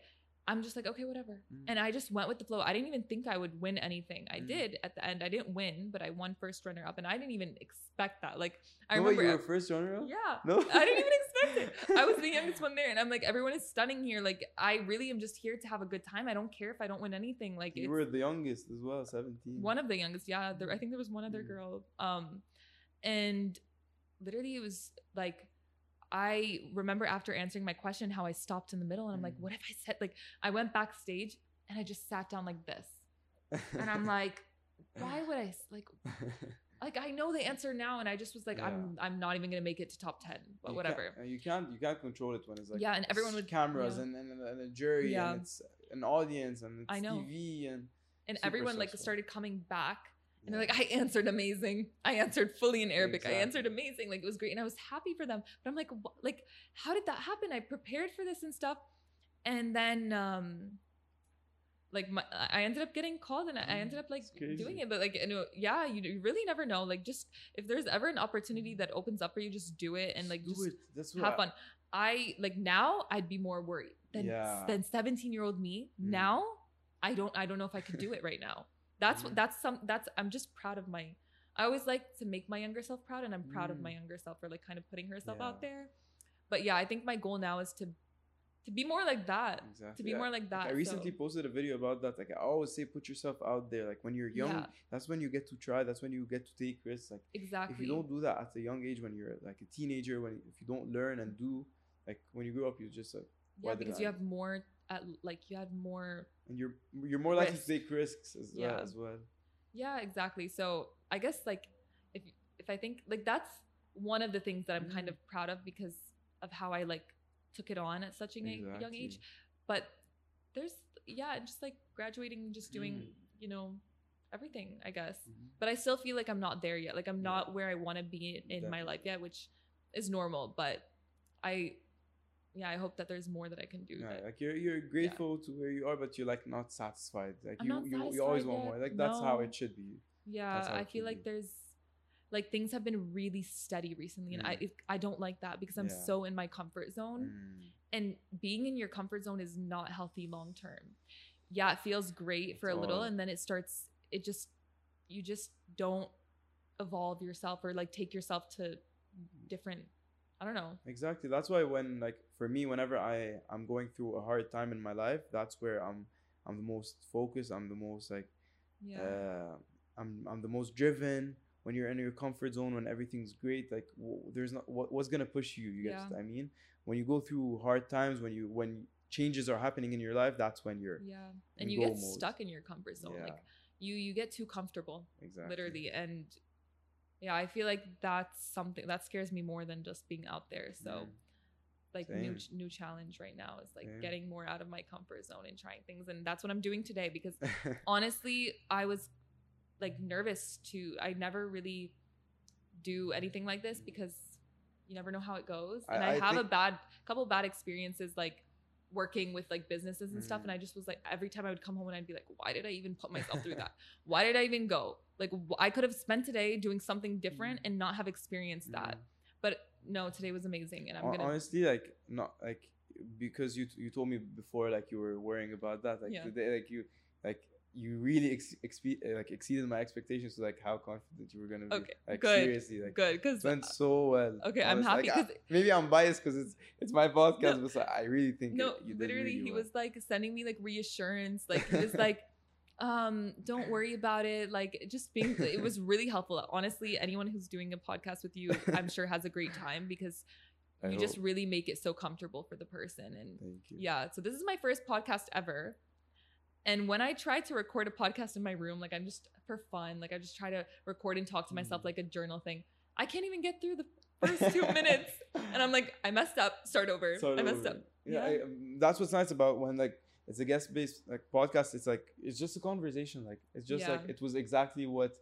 C: I'm just like okay whatever.
B: Mm.
C: And I just went with the flow. I didn't even think I would win anything. I
B: Mm.
C: did at the end. I didn't win, but I won first runner up and I didn't even expect that. Like I
B: no, wait,
C: remember
B: you were first runner. Up.
C: Yeah.
B: No,
C: I didn't even (laughs) expect it. I was the youngest one there, and I'm like, everyone is stunning here. Like, I really am just here to have a good time. I don't care if I don't win anything. Like,
B: You were the youngest as well, seventeen.
C: one of the youngest. Yeah, there, I think there was one other
B: Mm.
C: girl. Um, and literally, it was like. I remember after answering my question how I stopped in the middle and I'm like,
B: Mm.
C: what if I said like I went backstage and I just sat down like this and I'm (laughs) like, why would I like (laughs) like I know the answer now and I just was like I'm I'm not even gonna make it to top 10 but
B: You
C: whatever
B: can't, you can't you can't control it when it's like
C: Yeah, and everyone with
B: cameras
C: yeah.
B: and, and, and a jury
C: Yeah.
B: and it's an audience and it's
C: I know.
B: TV and
C: and everyone like started coming back and they're like I answered amazing I answered fully in Arabic I answered amazing like it was great and I was happy for them but I'm like wh- like how did that happen I prepared for this and stuff and then um like my, I ended up getting called and I ended
B: Mm,
C: up like doing it but like you know yeah you, you really never know like just if there's ever an opportunity that opens up for you just do it and like
B: do
C: just. Have
B: I-
C: fun. I like now I'd be more worried than
B: Yeah.
C: than 17 year old me.
B: Mm.
C: Now I don't I don't know if I could do it right now. That's what
B: Mm.
C: that's some that's I'm just proud of my I always like to make my younger self proud and I'm proud of
B: Mm.
C: my younger self for like kind of putting herself
B: Yeah.
C: out there. But yeah, I think my goal now is to to be more like that.
B: Exactly.
C: To be
B: yeah.
C: more like that.
B: I recently
C: so-
B: posted a video about that. Like I always say, put yourself out there. Like when you're young,
C: Yeah.
B: that's when you get to try. That's when you get to take risks. Like
C: exactly.
B: if you don't do that at a young age, when you're like a teenager, when if you don't learn and do, like when you grow up, you just like
C: yeah,
B: why did
C: because you have more at like you have more
B: and you're you're more likely
C: Risk.
B: to take risks as well
C: Yeah.
B: as well.
C: Yeah, exactly. So I guess like if if I think like that's one of the things that I'm kind
B: Mm.
C: of proud of because of how I like took it on at such a young- young age. But there's yeah, just like graduating, just doing
B: Mm.
C: you know everything. I guess.
B: Mhm.
C: But I still feel like I'm not there yet. Like I'm
B: Yeah.
C: not where I want to be in my life yet, which is normal. But I yeah, I hope that there's more that I can do.
B: Yeah,
C: that-
B: like you're you're grateful to where you are, but you're like not satisfied. Like
C: I'm
B: you you, you always
C: satisfied
B: want more. Like that's how it should be.
C: Yeah, I feel like
B: be.
C: there's like things have been really steady recently, and I
B: Mm.
C: it, I don't like that because I'm
B: Yeah.
C: so in my comfort zone,
B: Mm.
C: and being in your comfort zone is not healthy long term. Yeah, it feels great for a little,
B: all.
C: and then it starts. It just you just don't evolve yourself or like take yourself to different. I don't know.
B: Exactly. That's why when like for me, whenever I I'm going through a hard time in my life, that's where I'm I'm the most focused. I'm the most like
C: Yeah.
B: uh, I'm I'm the most driven. When you're in your comfort zone, when everything's great, like w- there's not what, what's gonna push you. You get
C: Yeah.
B: I mean? When you go through hard times, when you when changes are happening in your life, that's when you're
C: yeah, and you get
B: mode.
C: stuck in your comfort zone.
B: yeah
C: Like you you get too comfortable.
B: exactly
C: literally and yeah i feel like that's something that scares me more than just being out there so
B: Mm.
C: Like new
B: Same.
C: ch- new challenge right now is like
B: Same.
C: getting more out of my comfort zone and trying things and that's what i'm doing today because (laughs) honestly i was like nervous to i never really do anything like this because you never know how it goes and i,
B: I
C: have a bad couple bad experiences like working with like businesses and stuff
B: Mm.
C: and i just was like every time i would come home and i'd be like why did i even put myself through that why did i even go like wh- i could have spent today doing something different
B: Mm.
C: and not have experienced that
B: Mm.
C: but no today was amazing and i'm gonna
B: honestly like not like because you you told me before like you were worrying about that like
C: Yeah.
B: today like you like you really ex- expe- uh, like exceeded my expectations to like how confident you were gonna be
C: Okay,
B: like
C: good,
B: seriously like
C: good because
B: went so well
C: okay i'm happy
B: Like, I-
C: because
B: maybe i'm biased because it's it's my podcast
C: No.
B: but so I really think
C: no
B: it, you did
C: literally
B: really
C: he
B: well.
C: was like sending me like reassurance like he was like um don't worry about it. Like just being it was really helpful. Honestly anyone who's doing a podcast with you i'm sure has a great time because
B: I
C: you just really make it so comfortable for the person. And yeah so this is my first podcast ever. And when i try to record a podcast in my room like i'm just for fun like i just try to record and talk to myself
B: Mm.
C: like a journal thing i can't even get through the (laughs) first two minutes. And i'm like i messed up. Start over.
B: Start
C: i messed
B: over.
C: up
B: yeah,
C: Yeah.
B: I, um, that's what's nice about when like it's a guest based like podcast. It's like it's just a conversation. Like it's just like it was exactly what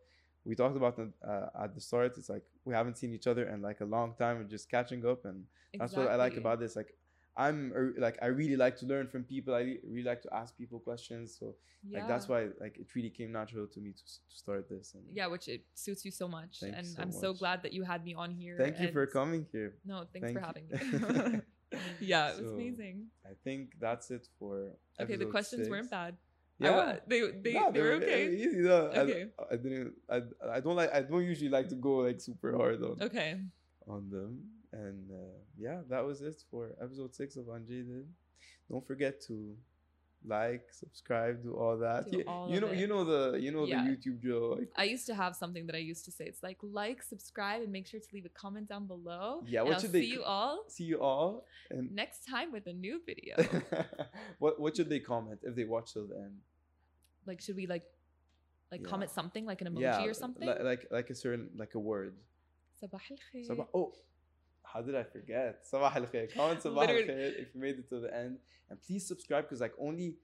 B: we talked about uh, at the start. It's like we haven't seen each other in like a long time. And just catching up and that's what i like about this. Like i'm like i really like to learn from people. I really like to ask people questions. So like that's why like it really came natural to me to, to start this and
C: yeah which it suits you so much and
B: so
C: i'm so glad that you had me on here
B: thank you for coming here.
C: No thanks for having me. (laughs) (laughs) (laughs) yeah it was amazing
B: i think that's it for
C: okay the questions
B: six.
C: weren't bad
B: yeah
C: they they, they were
B: uh,
C: okay
B: Easy though. I-
C: Okay.
B: I, didn't. I, I don't like. I don't usually like to go like super hard on
C: okay
B: on them. And uh, yeah, that was it for episode six of Unjaded. Don't forget to like, subscribe, do all that.
C: Do
B: you,
C: all
B: you know, you know the you know
C: Yeah.
B: the YouTube drill. Like,
C: I used to have something that I used to say. It's like like, subscribe, and make sure to leave a comment down below.
B: Yeah, what
C: I'll
B: should they
C: see you all
B: see you all and (laughs)
C: next time with a new video. (laughs)
B: what what should they comment if they watch till the end?
C: like, should we like like
B: Yeah.
C: comment something like an emoji
B: yeah,
C: or something.
B: like like a certain like a word.
C: Sabah al khair.
B: Sabah. Oh, how did I forget? Sabah al khair. Comment sabah al
C: Literally.
B: khair if you made it to the end, and please subscribe because like only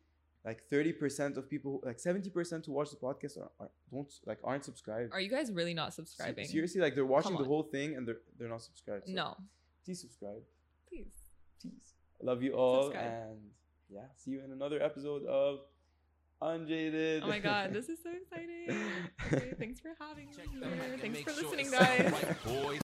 B: like thirty percent of people, like seventy percent who watch the podcast are, are don't like aren't subscribed.
C: Are you guys really not subscribing?
B: Seriously, like they're watching the whole thing and they're they're not subscribed. So
C: No,
B: please subscribe.
C: please.
B: Please. I love you all
C: Subscribe.
B: and yeah, see you in another episode of Unjaded.
C: Oh my god, this is so (laughs) exciting. Okay, thanks for having me
A: Check the mic
C: here. Thanks for listening, guys.
A: right, boys.